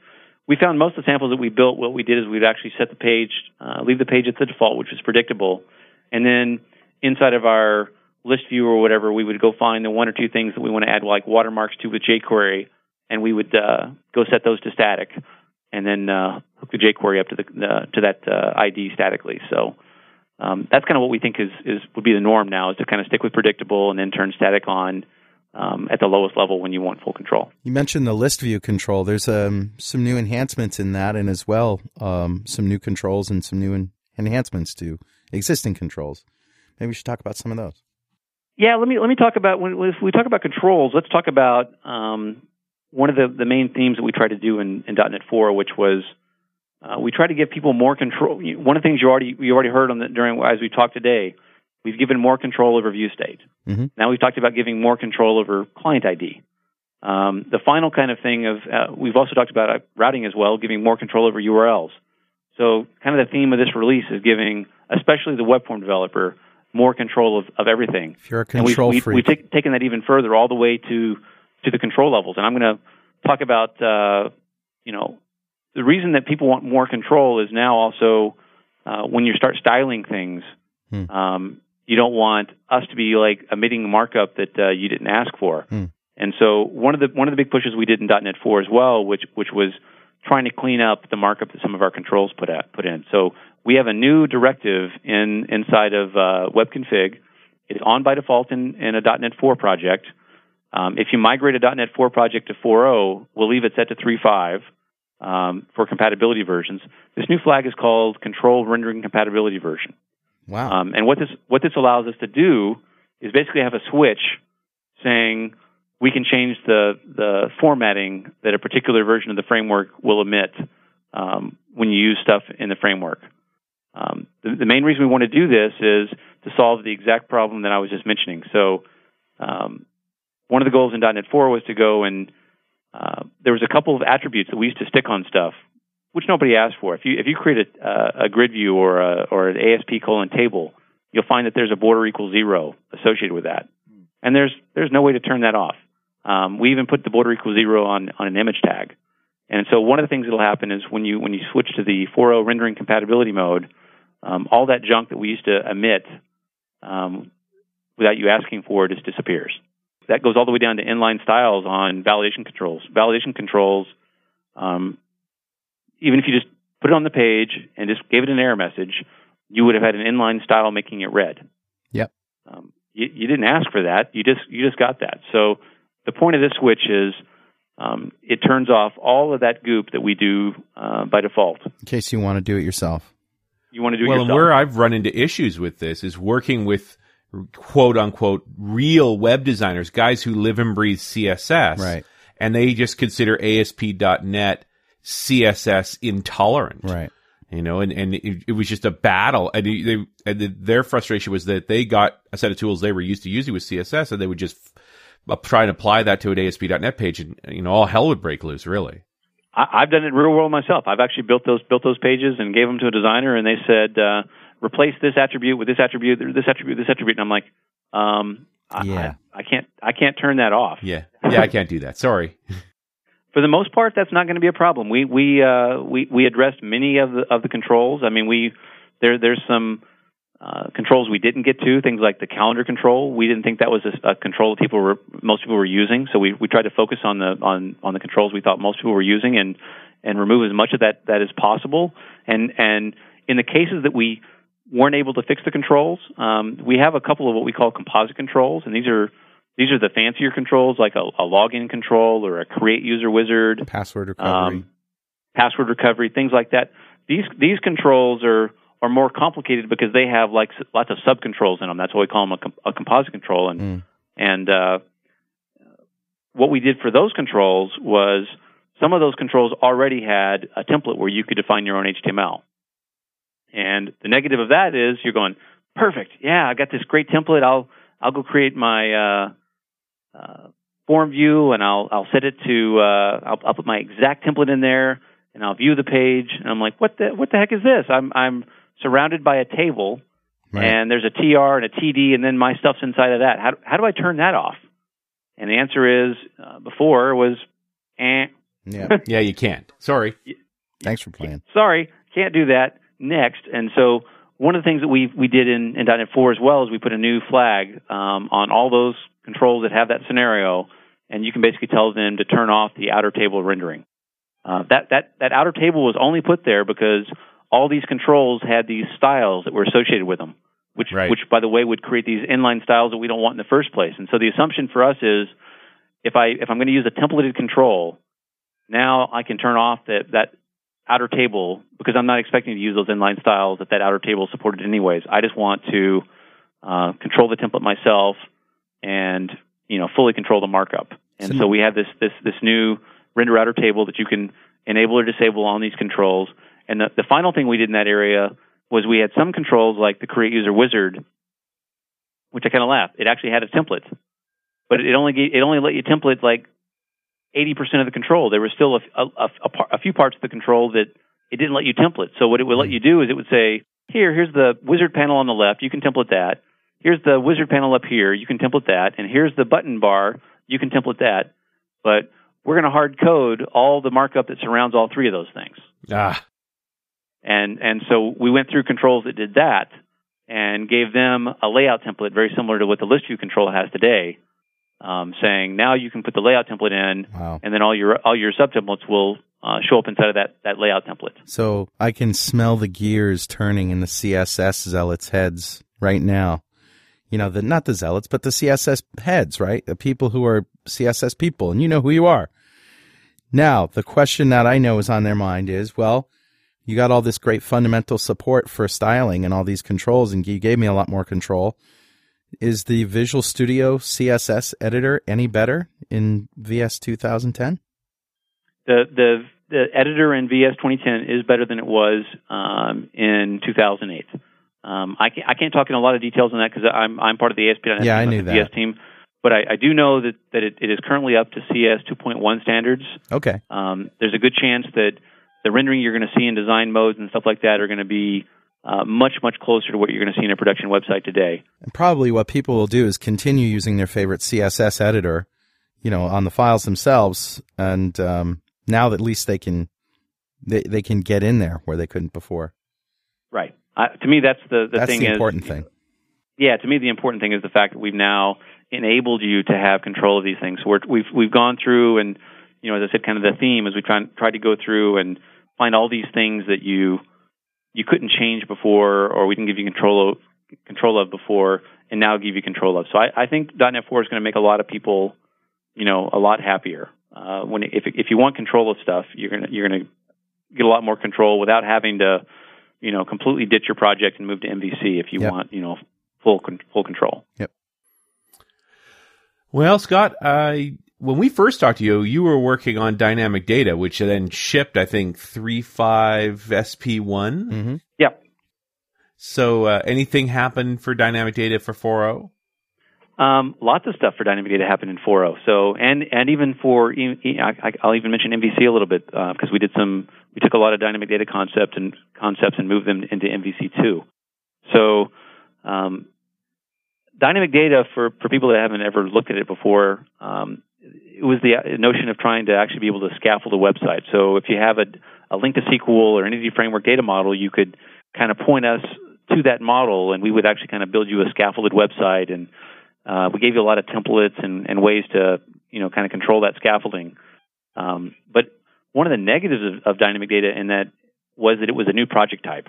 we found most of the samples that we built. What we did is we'd actually set the page, uh, leave the page at the default, which was predictable, and then inside of our list view or whatever, we would go find the one or two things that we want to add, like watermarks to with jQuery, and we would uh, go set those to static, and then uh, hook the jQuery up to the, to that uh, ID statically. So um, that's kind of what we think is, is would be the norm now is to kind of stick with predictable and then turn static on um, at the lowest level when you want full control. You mentioned the list view control. There's um, some new enhancements in that, and as well um, some new controls and some new en- enhancements to existing controls. Maybe we should talk about some of those. Yeah, let me let me talk about when if we talk about controls. Let's talk about um, one of the, the main themes that we try to do in, in .NET 4, which was uh, we try to give people more control. One of the things you already you already heard on the, during as we talked today, we've given more control over view state. Mhm. Now we've talked about giving more control over client ID. Um, the final kind of thing of uh, we've also talked about uh, routing as well, giving more control over URLs. So kind of the theme of this release is giving, especially the web form developer, more control of, of everything If you're a and we've, control we've, freak, we've take, taken that even further, all the way to to the control levels. And I'm going to talk about, uh, you know, the reason that people want more control is now also uh, when you start styling things, Hmm. um, you don't want us to be like emitting markup that uh, you didn't ask for. Hmm. And so one of the one of the big pushes we did in .NET 4 as well, which which was trying to clean up the markup that some of our controls put at, put in. So we have a new directive in inside of uh, web config. It's on by default in, in a .NET 4 project. Um, if you migrate a .NET 4 project to 4.0, we'll leave it set to 3.5 um, for compatibility versions. This new flag is called Control Rendering Compatibility Version. Wow, Um, and what this what this allows us to do is basically have a switch saying we can change the the formatting that a particular version of the framework will emit um, when you use stuff in the framework. Um, the, the main reason we want to do this is to solve the exact problem that I was just mentioning. So, um, one of the goals in .NET 4 was to go and uh, there was a couple of attributes that we used to stick on stuff, which nobody asked for. If you if you create a, a grid view or a, or an ASP colon table, you'll find that there's a border equals zero associated with that, and there's there's no way to turn that off. Um, we even put the border equals zero on on an image tag, and so one of the things that'll happen is when you when you switch to the 4.0 rendering compatibility mode, um, all that junk that we used to emit um, without you asking for it just disappears. That goes all the way down to inline styles on validation controls. Validation controls, um, even if you just put it on the page and just gave it an error message, you would have had an inline style making it red. Yep. Um, you, you didn't ask for that. You just you just got that. So the point of this switch is um, it turns off all of that goop that we do uh, by default. in case you want to do it yourself. You want to do it well, and yourself. where I've run into issues with this is working with quote unquote real web designers, guys who live and breathe CSS. Right. And they just consider ASP.NET CSS intolerant. Right. You know, and, and it, it was just a battle. And, they, and the, their frustration was that they got a set of tools they were used to using with CSS and they would just f- try and apply that to an ASP.NET page and, you know, all hell would break loose, really. I, I've done it in real world myself. I've actually built those built those pages and gave them to a designer, and they said uh, replace this attribute with this attribute, this attribute, this attribute, and I'm like, um, I, Yeah. I, I can't I can't turn that off. Yeah. Yeah, I can't do that. Sorry. for the most part, that's not going to be a problem. We we uh, we we addressed many of the of the controls. I mean, we there there's some uh, controls we didn't get to, things like the calendar control. We didn't think that was a, a control that people were most people were using, so we we tried to focus on the on on the controls we thought most people were using and and remove as much of that that is possible. And and in the cases that we weren't able to fix the controls, um, we have a couple of what we call composite controls, and these are these are the fancier controls like a, a login control or a create user wizard, Password recovery. um, password recovery, things like that. These these controls are are more complicated because they have like lots of sub controls in them. That's why we call them a, com- a composite control. And Mm. and uh, what we did for those controls was some of those controls already had a template where you could define your own HTML. And the negative of that is you're going perfect. Yeah, I got this great template. I'll I'll go create my uh, uh, form view and I'll I'll set it to uh, I'll, I'll put my exact template in there and I'll view the page and I'm like what the what the heck is this? I'm I'm surrounded by a table Right. and there's a TR and a TD and then my stuff's inside of that. How how do I turn that off? And the answer is uh, before was eh, yeah. Yeah, you can't. Sorry. Thanks for playing. sorry, can't do that. Next, and so one of the things that we we did in, in .NET 4 as well is we put a new flag um, on all those controls that have that scenario, and you can basically tell them to turn off the outer table rendering. Uh, that that that outer table was only put there because all these controls had these styles that were associated with them, which Right. which by the way would create these inline styles that we don't want in the first place. And so the assumption for us is if I if I'm going to use a templated control, now I can turn off that that outer table because I'm not expecting to use those inline styles that that outer table supported anyways. I just want to uh, control the template myself and you know fully control the markup. And So- we have this this this new render outer table that you can enable or disable on these controls. And the, the final thing we did in that area was we had some controls like the create user wizard, which I kind of laughed. It actually had a template, but it only it only let you template like 80% of the control. There was still a, a, a, a few parts of the control that it didn't let you template. So what it would let you do is it would say, here, here's the wizard panel on the left. You can template that. Here's the wizard panel up here. You can template that. And here's the button bar. You can template that. But we're going to hard code all the markup that surrounds all three of those things. Ah, And and so we went through controls that did that and gave them a layout template very similar to what the list view control has today, um, saying now you can put the layout template in, Wow. and then all your all your subtemplates will uh, show up inside of that that layout template. So I can smell the gears turning in the CSS zealots' heads right now. You know, the not the zealots, but the CSS heads, right? The people who are CSS people, and you know who you are. Now, the question that I know is on their mind is, well, you got all this great fundamental support for styling and all these controls, and you gave me a lot more control. Is the Visual Studio CSS editor any better in VS 2010? The the the editor in VS 2010 is better than it was um, in 2008. Um, I can't I can't talk in a lot of details on that because I'm I'm part of the ASP.NET Yeah, I knew the that. VS team, but I, I do know that that it, it is currently up to CSS 2.1 standards. Okay. um, there's a good chance that the rendering you're going to see in design modes and stuff like that are going to be uh, much, much closer to what you're going to see in a production website today. And probably what people will do is continue using their favorite CSS editor, you know, on the files themselves, and um, now at least they can they they can get in there where they couldn't before. Right. Uh, to me, that's the, the That's thing the is, important thing. Yeah, to me, the important thing is the fact that we've now enabled you to have control of these things. So we're, we've we've gone through and you know, as I said, kind of the theme is we try try to go through and find all these things that you you couldn't change before, or we didn't give you control of, control of before, and now give you control of. So I, I think .NET 4 is going to make a lot of people, you know, a lot happier. Uh, when if if you want control of stuff, you're gonna you're gonna get a lot more control without having to, you know, completely ditch your project and move to MVC if you Yep. want, you know, full con- full control. Yep. Well, Scott, uh, when we first talked to you, you were working on dynamic data, which then shipped, I think, 3.5 SP1. hmm Yep. So, uh, anything happened for dynamic data for oh? 4.0? Um, lots of stuff for dynamic data happened in 4.0. So, and and even for, I, I- I'll even mention MVC a little bit because we did some, we took a lot of dynamic data concept and concepts and moved them into MVC two. So, um, dynamic data for for people that haven't ever looked at it before, um, it was the notion of trying to actually be able to scaffold a website. So if you have a, a LINQ to SQL or Entity Framework data model, you could kind of point us to that model, and we would actually kind of build you a scaffolded website. And uh, we gave you a lot of templates and, and ways to you know kind of control that scaffolding. Um, but one of the negatives of, of dynamic data in that was that it was a new project type.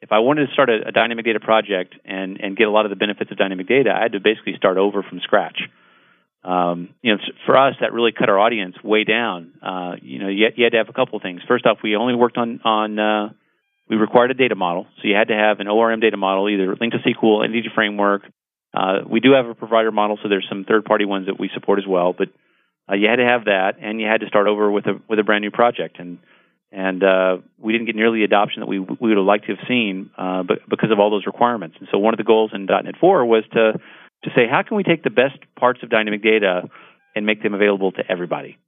If I wanted to start a, a dynamic data project and, and get a lot of the benefits of dynamic data, I had to basically start over from scratch. Um, you know, for us, that really cut our audience way down. Uh, you know, you had, you had to have a couple of things. First off, we only worked on on uh, we required a data model, so you had to have an ORM data model, either LINQ to SQL, Entity Framework. Uh, we do have a provider model, so there's some third-party ones that we support as well. But uh, you had to have that, and you had to start over with a with a brand new project. And and uh, we didn't get nearly the adoption that we we would have liked to have seen, uh, but because of all those requirements. And so one of the goals in .NET 4 was to to say how can we take the best parts of dynamic data and make them available to everybody.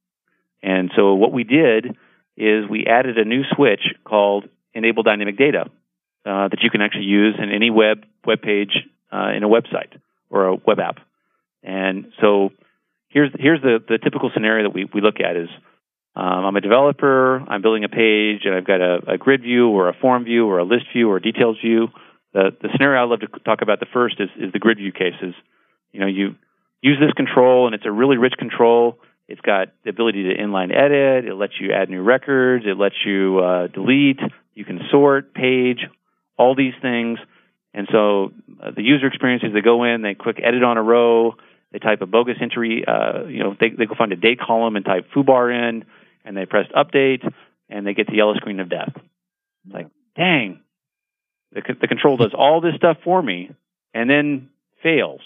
And so what we did is we added a new switch called Enable Dynamic Data uh, that you can actually use in any web web page uh, in a website or a web app. And so here's here's the, the typical scenario that we, we look at is um, I'm a developer, I'm building a page, and I've got a, a, grid view or a form view or a list view or a details view. The, the scenario I love to talk about the first is, is the grid view cases. You know, you use this control, and it's a really rich control. It's got the ability to inline edit. It lets you add new records. It lets you uh, delete. You can sort, page, all these things. And so uh, the user experience is they go in, they click edit on a row, they type a bogus entry, uh, you know, they, they go find a date column and type foobar in and they press update, and they get the yellow screen of death. It's like, dang, the, the control does all this stuff for me, and then fails.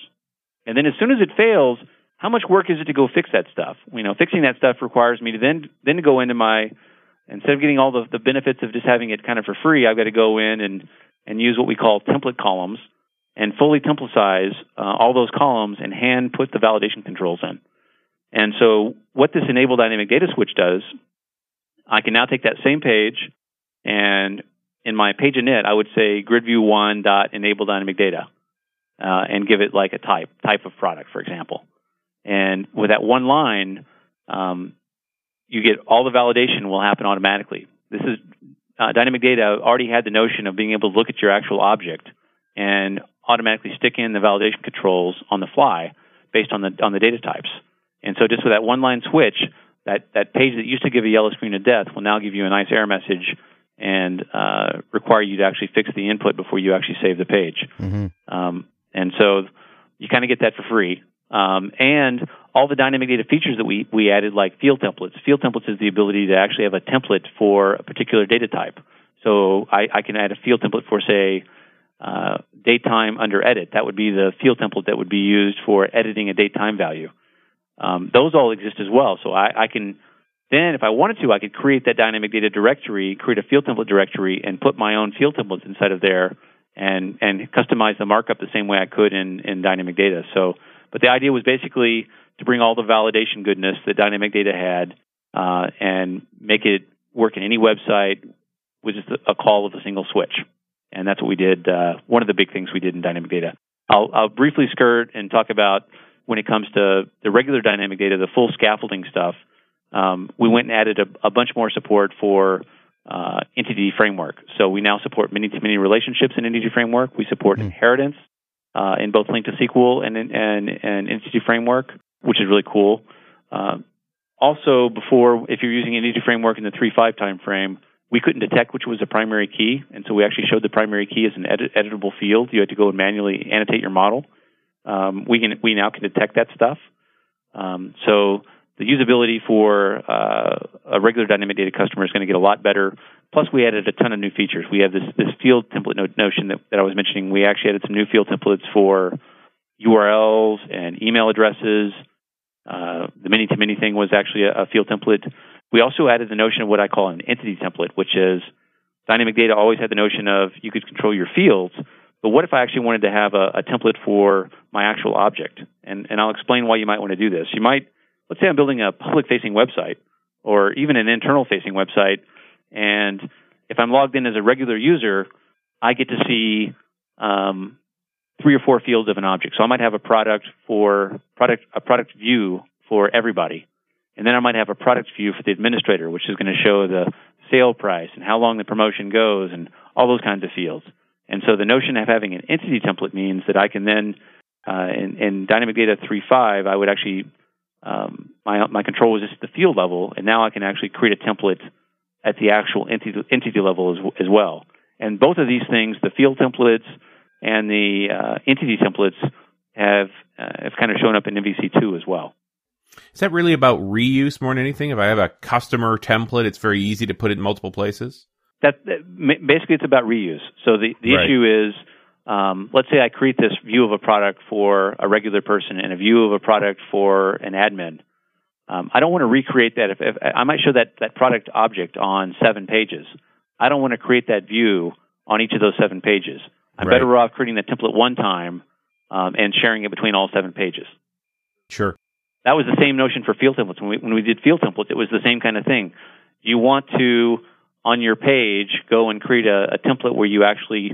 And then as soon as it fails, how much work is it to go fix that stuff? You know, fixing that stuff requires me to then then to go into my instead of getting all the, the benefits of just having it kind of for free, I've got to go in and and use what we call template columns and fully templatize uh, all those columns and hand put the validation controls in. And so what this enable dynamic data switch does, I can now take that same page and in my page init, I would say gridview1 dot enable dynamic data uh, and give it like a type, type of product, for example. And with that one line, um, you get all the validation will happen automatically. This is uh, dynamic data already had the notion of being able to look at your actual object and automatically stick in the validation controls on the fly based on the on the data types. And so just with that one line switch, that, that page that used to give a yellow screen of death will now give you a nice error message and uh, require you to actually fix the input before you actually save the page. Mm-hmm. Um, and so you kind of get that for free. Um, and all the dynamic data features that we, we added, like field templates. Field templates is the ability to actually have a template for a particular data type. So I, I can add a field template for, say, uh, date time under edit. That would be the field template that would be used for editing a date time value. Um, those all exist as well. So I, I, can then, if I wanted to, I could create that dynamic data directory, create a field template directory, and put my own field templates inside of there, and and customize the markup the same way I could in in dynamic data. So, but the idea was basically to bring all the validation goodness that dynamic data had, uh, and make it work in any website with just a call of a single switch. And that's what we did. Uh, one of the big things we did in dynamic data. I'll, I'll briefly skirt and talk about when it comes to the regular dynamic data, the full scaffolding stuff, um, we went and added a, a bunch more support for uh, Entity Framework. So we now support many-to-many relationships in Entity Framework. We support mm. inheritance uh, in both LINQ to SQL and, and, and Entity Framework, which is really cool. Uh, also, before, if you're using Entity Framework in the 3.5 time frame, we couldn't detect which was the primary key, and so we actually showed the primary key as an edit- editable field. You had to go and manually annotate your model. Um, we can we now can detect that stuff. Um, so the usability for uh, a regular dynamic data customer is going to get a lot better. Plus, we added a ton of new features. We have this this field template notion that, that I was mentioning. We actually added some new field templates for URLs and email addresses. Uh, the many to many thing was actually a, a field template. We also added the notion of what I call an entity template, which is dynamic data always had the notion of you could control your fields, but what if I actually wanted to have a, a template for my actual object? And, and I'll explain why you might want to do this. You might, let's say I'm building a public facing website or even an internal facing website. And if I'm logged in as a regular user, I get to see um, three or four fields of an object. So I might have a product for product, a product view for everybody. And then I might have a product view for the administrator, which is going to show the sale price and how long the promotion goes and all those kinds of fields. And so the notion of having an entity template means that I can then, uh, in, in Dynamic Data 3.5, I would actually, um, my, my control was just at the field level, and now I can actually create a template at the actual entity, entity level as, as well. And both of these things, the field templates and the uh, entity templates, have uh, have kind of shown up in MVC2 as well. Is that really about reuse more than anything? If I have a customer template, it's very easy to put it in multiple places. That, that basically it's about reuse. So the the Right. issue is, um, let's say I create this view of a product for a regular person and a view of a product for an admin. Um, I don't want to recreate that. If, if I might show that that product object on seven pages, I don't want to create that view on each of those seven pages. I'm Right. better off creating the template one time um, and sharing it between all seven pages. Sure. That was the same notion for field templates. When we, when we did field templates, it was the same kind of thing. You want to, on your page, go and create a, a template where you actually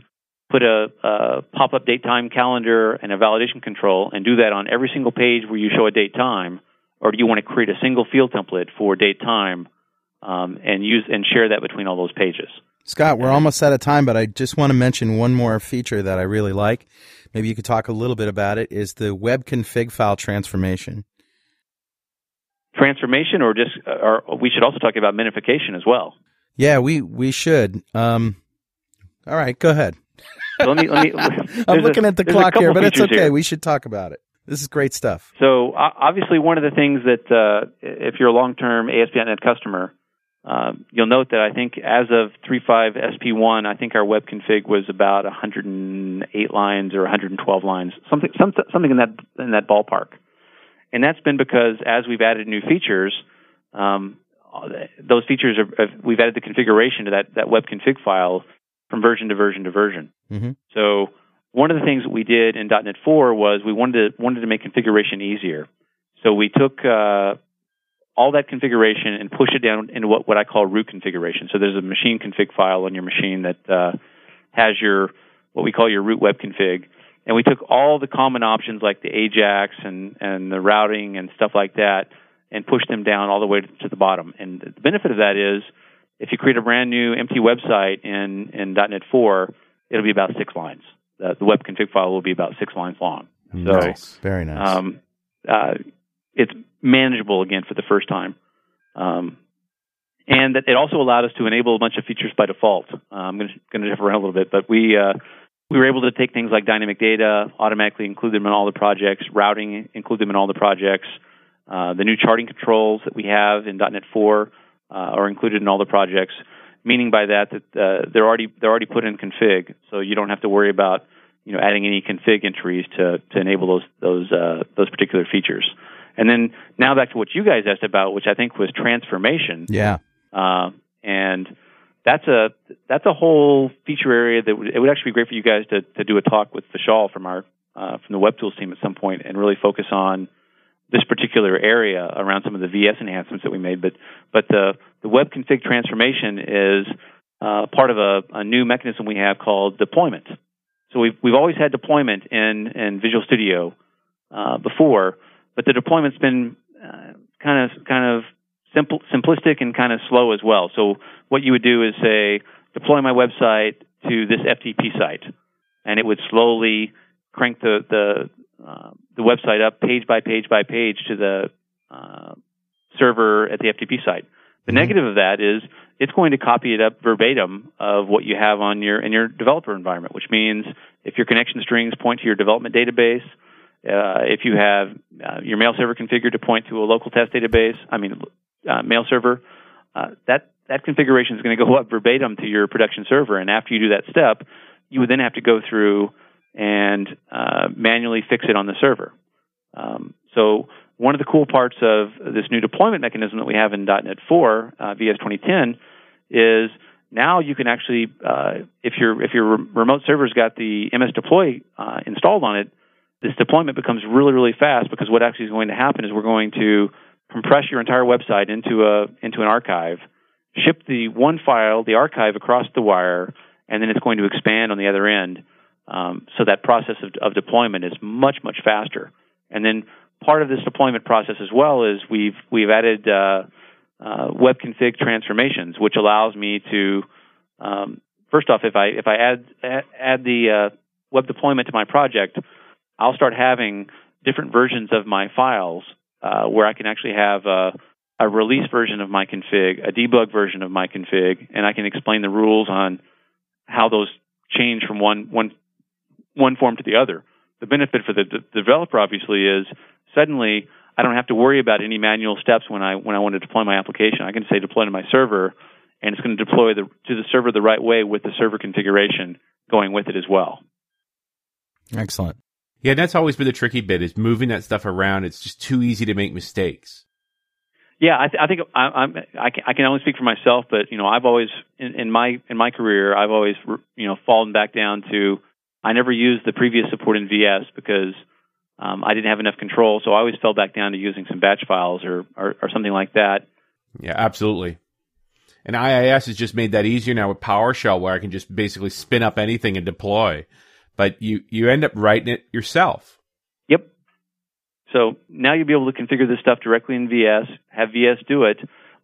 put a, a pop-up date time calendar and a validation control and do that on every single page where you show a date time, or do you want to create a single field template for date time um, and use and share that between all those pages? Scott, we're almost out of time, but I just want to mention one more feature that I really like. Maybe you could talk a little bit about it. Is the web config file transformation? Transformation, or just, or we should also talk about minification as well. Yeah, we we should. Um, all right, go ahead. Let me. Let me I'm there's a- looking at the clock here, but it's okay. here. We should talk about it. This is great stuff. So obviously, one of the things that uh, if you're a long-term ASP.NET customer, um, you'll note that I think as of 3.5 SP1, I think our web config was about 108 lines or 112 lines, something some, something in that in that ballpark. And that's been because as we've added new features, um, those features are we've added the configuration to that that web config file from version to version to version. hmm So one of the things that we did in .NET 4 was we wanted to wanted to make configuration easier. So we took uh, all that configuration and pushed it down into what, what I call root configuration. So there's a machine config file on your machine that uh, has your what we call your root web config, and we took all the common options like the AJAX and and the routing and stuff like that, and pushed them down all the way to the bottom. And the benefit of that is, if you create a brand new empty website in in .NET 4, it'll be about six lines. The, the web config file will be about six lines long. So nice. Very nice. um, uh, it's manageable again for the first time. Um, and that it also allowed us to enable a bunch of features by default. Uh, I'm going to differ around a little bit, but we uh, we were able to take things like dynamic data, automatically include them in all the projects, routing, include them in all the projects. Uh, the new charting controls that we have in .NET 4 uh, are included in all the projects, meaning by that that uh, they're already they're already put in config, so you don't have to worry about you know adding any config entries to to enable those those uh, those particular features. And then now back to what you guys asked about, which I think was transformation. yeah. Uh, and that's a that's a whole feature area that would, it would actually be great for you guys to to do a talk with Vishal from our uh, from the Web Tools team at some point and really focus on this particular area around some of the VS enhancements that we made. But but the the web config transformation is uh, part of a, a new mechanism we have called deployment. So we've we've always had deployment in in Visual Studio uh, before, but the deployment's been uh, kind of kind of simple, simplistic and kind of slow as well. So what you would do is say, deploy my website to this FTP site, and it would slowly crank the the uh, the website up page by page by page to the uh, server at the FTP site. The Mhm. negative of that is it's going to copy it up verbatim of what you have on your in your developer environment, which means if your connection strings point to your development database, uh, if you have uh, your mail server configured to point to a local test database, I mean uh, mail server, uh, that that configuration is going to go up verbatim to your production server. And after you do that step, you would then have to go through and uh, manually fix it on the server. Um, so one of the cool parts of this new deployment mechanism that we have in .NET 4 uh, VS 2010 is now you can actually, uh, if your if your re- remote server's got the MS Deploy uh, installed on it, this deployment becomes really really fast because what actually is going to happen is we're going to compress your entire website into a into an archive, ship the one file, the archive across the wire, and then it's going to expand on the other end. Um, so that process of, of deployment is much much faster. And then part of this deployment process as well is we've we've added uh, uh, web config transformations, which allows me to um, first off, if I if I add add the uh, web deployment to my project, I'll start having different versions of my files uh, where I can actually have a, a release version of my config, a debug version of my config, and I can explain the rules on how those change from one one one form to the other. The benefit for the, the developer obviously is suddenly I don't have to worry about any manual steps when I when I want to deploy my application. I can say deploy to my server, and it's going to deploy the, to the server the right way with the server configuration going with it as well. Excellent. Yeah, and that's always been the tricky bit is moving that stuff around. It's just too easy to make mistakes. Yeah, I, th- I think I, I'm, I can, I can only speak for myself, but you know, I've always in, in my in my career, I've always you know fallen back down to I never used the previous support in VS because um, I didn't have enough control, so I always fell back down to using some batch files or, or, or something like that. Yeah, absolutely. And IIS has just made that easier now with PowerShell, where I can just basically spin up anything and deploy but you you end up writing it yourself. Yep. So now you'll be able to configure this stuff directly in VS, have VS do it,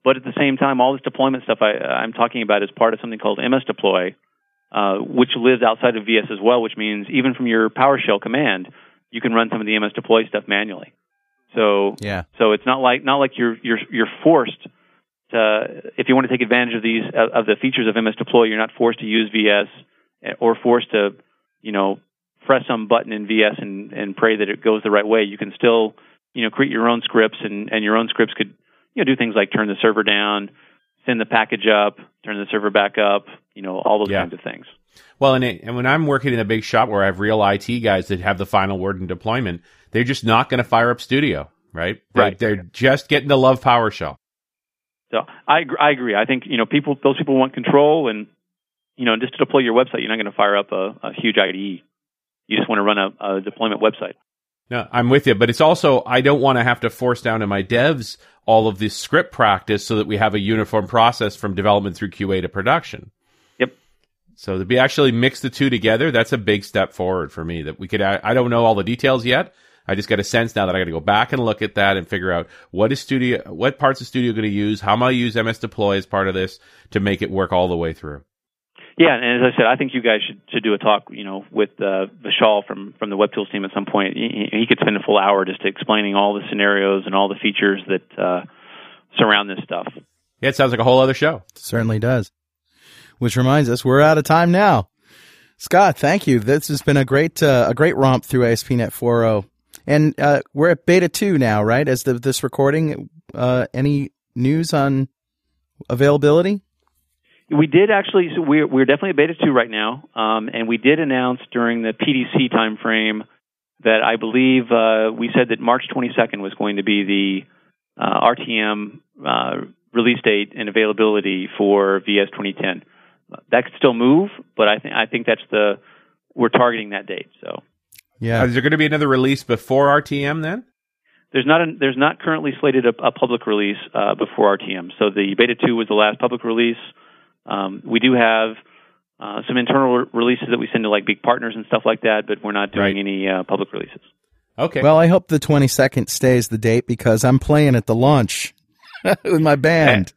but at the same time, all this deployment stuff I, I'm talking about is part of something called MS Deploy, uh, which lives outside of VS as well. Which means even from your PowerShell command, you can run some of the MS Deploy stuff manually. So yeah. So it's not like not like you're you're you're forced to if you want to take advantage of these of the features of MS Deploy, you're not forced to use VS eh, or forced to you know, press some button in VS and, and pray that it goes the right way. You can still, you know, create your own scripts and, and your own scripts could, you know, do things like turn the server down, send the package up, turn the server back up, you know, all those yeah. kinds of things. Well, and, it, and when I'm working in a big shop where I have real IT guys that have the final word in deployment, they're just not going to fire up Studio, right? They're, right. They're just getting to love PowerShell. So I I agree. I think you know people those people want control and you know, just to deploy your website, you're not going to fire up a, a huge IDE. You just want to run a, a deployment website. No, I'm with you, but it's also I don't want to have to force down to my devs all of this script practice so that we have a uniform process from development through QA to production. Yep. So to be actually mix the two together, that's a big step forward for me. That we could. I, I don't know all the details yet. I just get a sense now that I got to go back and look at that and figure out what is Studio, what parts of Studio going to use, how am I use MS Deploy as part of this to make it work all the way through. Yeah, and as I said, I think you guys should should do a talk, you know, with uh, Vishal from from the Web Tools team at some point. He, he could spend a full hour just explaining all the scenarios and all the features that uh, surround this stuff. Yeah, it sounds like a whole other show. certainly does. Which reminds us, we're out of time now. Scott, thank you. This has been a great uh, a great romp through ASP.NET 4.0, and uh, we're at beta two now, right? As the, this recording, uh, any news on availability? We did actually. So we're we're definitely at beta two right now, um, and we did announce during the PDC timeframe that I believe uh, we said that March 22nd was going to be the uh, RTM uh, release date and availability for VS 2010. That could still move, but I think I think that's the we're targeting that date. So yeah, is there going to be another release before RTM then? There's not a, there's not currently slated a, a public release uh, before RTM. So the beta two was the last public release. Um, we do have uh, some internal re- releases that we send to like big partners and stuff like that, but we're not doing right. any uh, public releases. Okay. Well, I hope the 22nd stays the date because I'm playing at the launch with my band.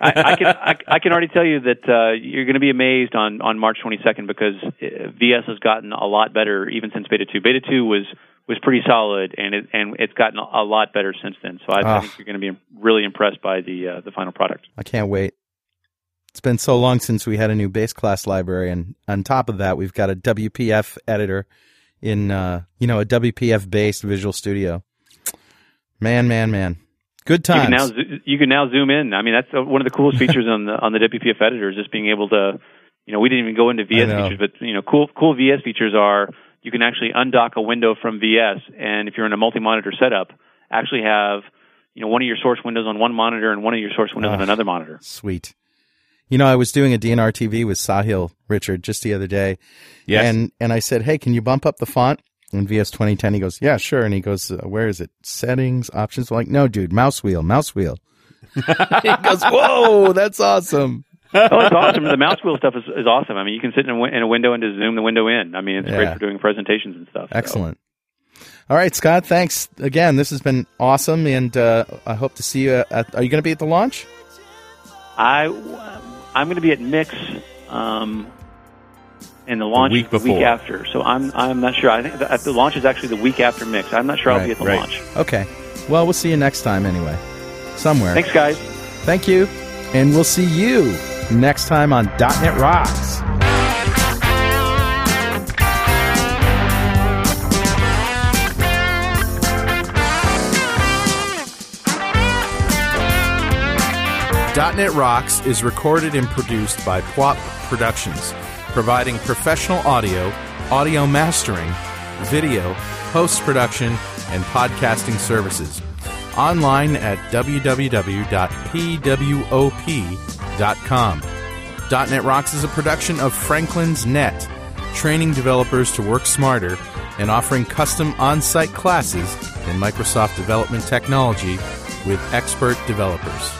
I, I, can I, I, can already tell you that uh, you're going to be amazed on, on March 22nd because uh, VS has gotten a lot better even since Beta 2. Beta 2 was was pretty solid and it and it's gotten a lot better since then. So I, I think you're going to be really impressed by the uh, the final product. I can't wait. It's been so long since we had a new base class library, and on top of that, we've got a WPF editor in, uh, you know, a WPF based Visual Studio. Man, man, man, good times. You can now you can now zoom in. I mean, that's uh, one of the coolest features on the on the WPF editor is just being able to, you know, we didn't even go into VS features, but you know, cool cool VS features are you can actually undock a window from VS, and if you're in a multi-monitor setup, actually have you know one of your source windows on one monitor and one of your source windows on another monitor. Sweet. You know, I was doing a DNR TV with Sahil Richard just the other day. Yes. And, and I said, Hey, can you bump up the font in VS 2010? He goes, Yeah, sure. And he goes, uh, Where is it? Settings, options. I'm like, no, dude, mouse wheel, mouse wheel. he goes, Whoa, that's awesome. oh, it's awesome. The mouse wheel stuff is, is awesome. I mean, you can sit in a, in a window and just zoom the window in. I mean, it's yeah. great for doing presentations and stuff. Excellent. So. All right, Scott. Thanks again. This has been awesome, and uh, I hope to see you. At, are you going to be at the launch? I I'm going to be at Mix, um, and the launch week is before. week after. So I'm I'm not sure. I think the, the launch is actually the week after Mix. I'm not sure I'll be at the right. launch. Okay. Well, we'll see you next time anyway, somewhere. Thanks, guys. Thank you, and we'll see you next time on .NET Rocks. .NET Rocks is recorded and produced by Pwop Productions, providing professional audio, audio mastering, video, post-production, and podcasting services. Online at www.pwop.com. .NET Rocks is a production of Franklins.Net, training developers to work smarter and offering custom on-site classes in Microsoft development technology with expert developers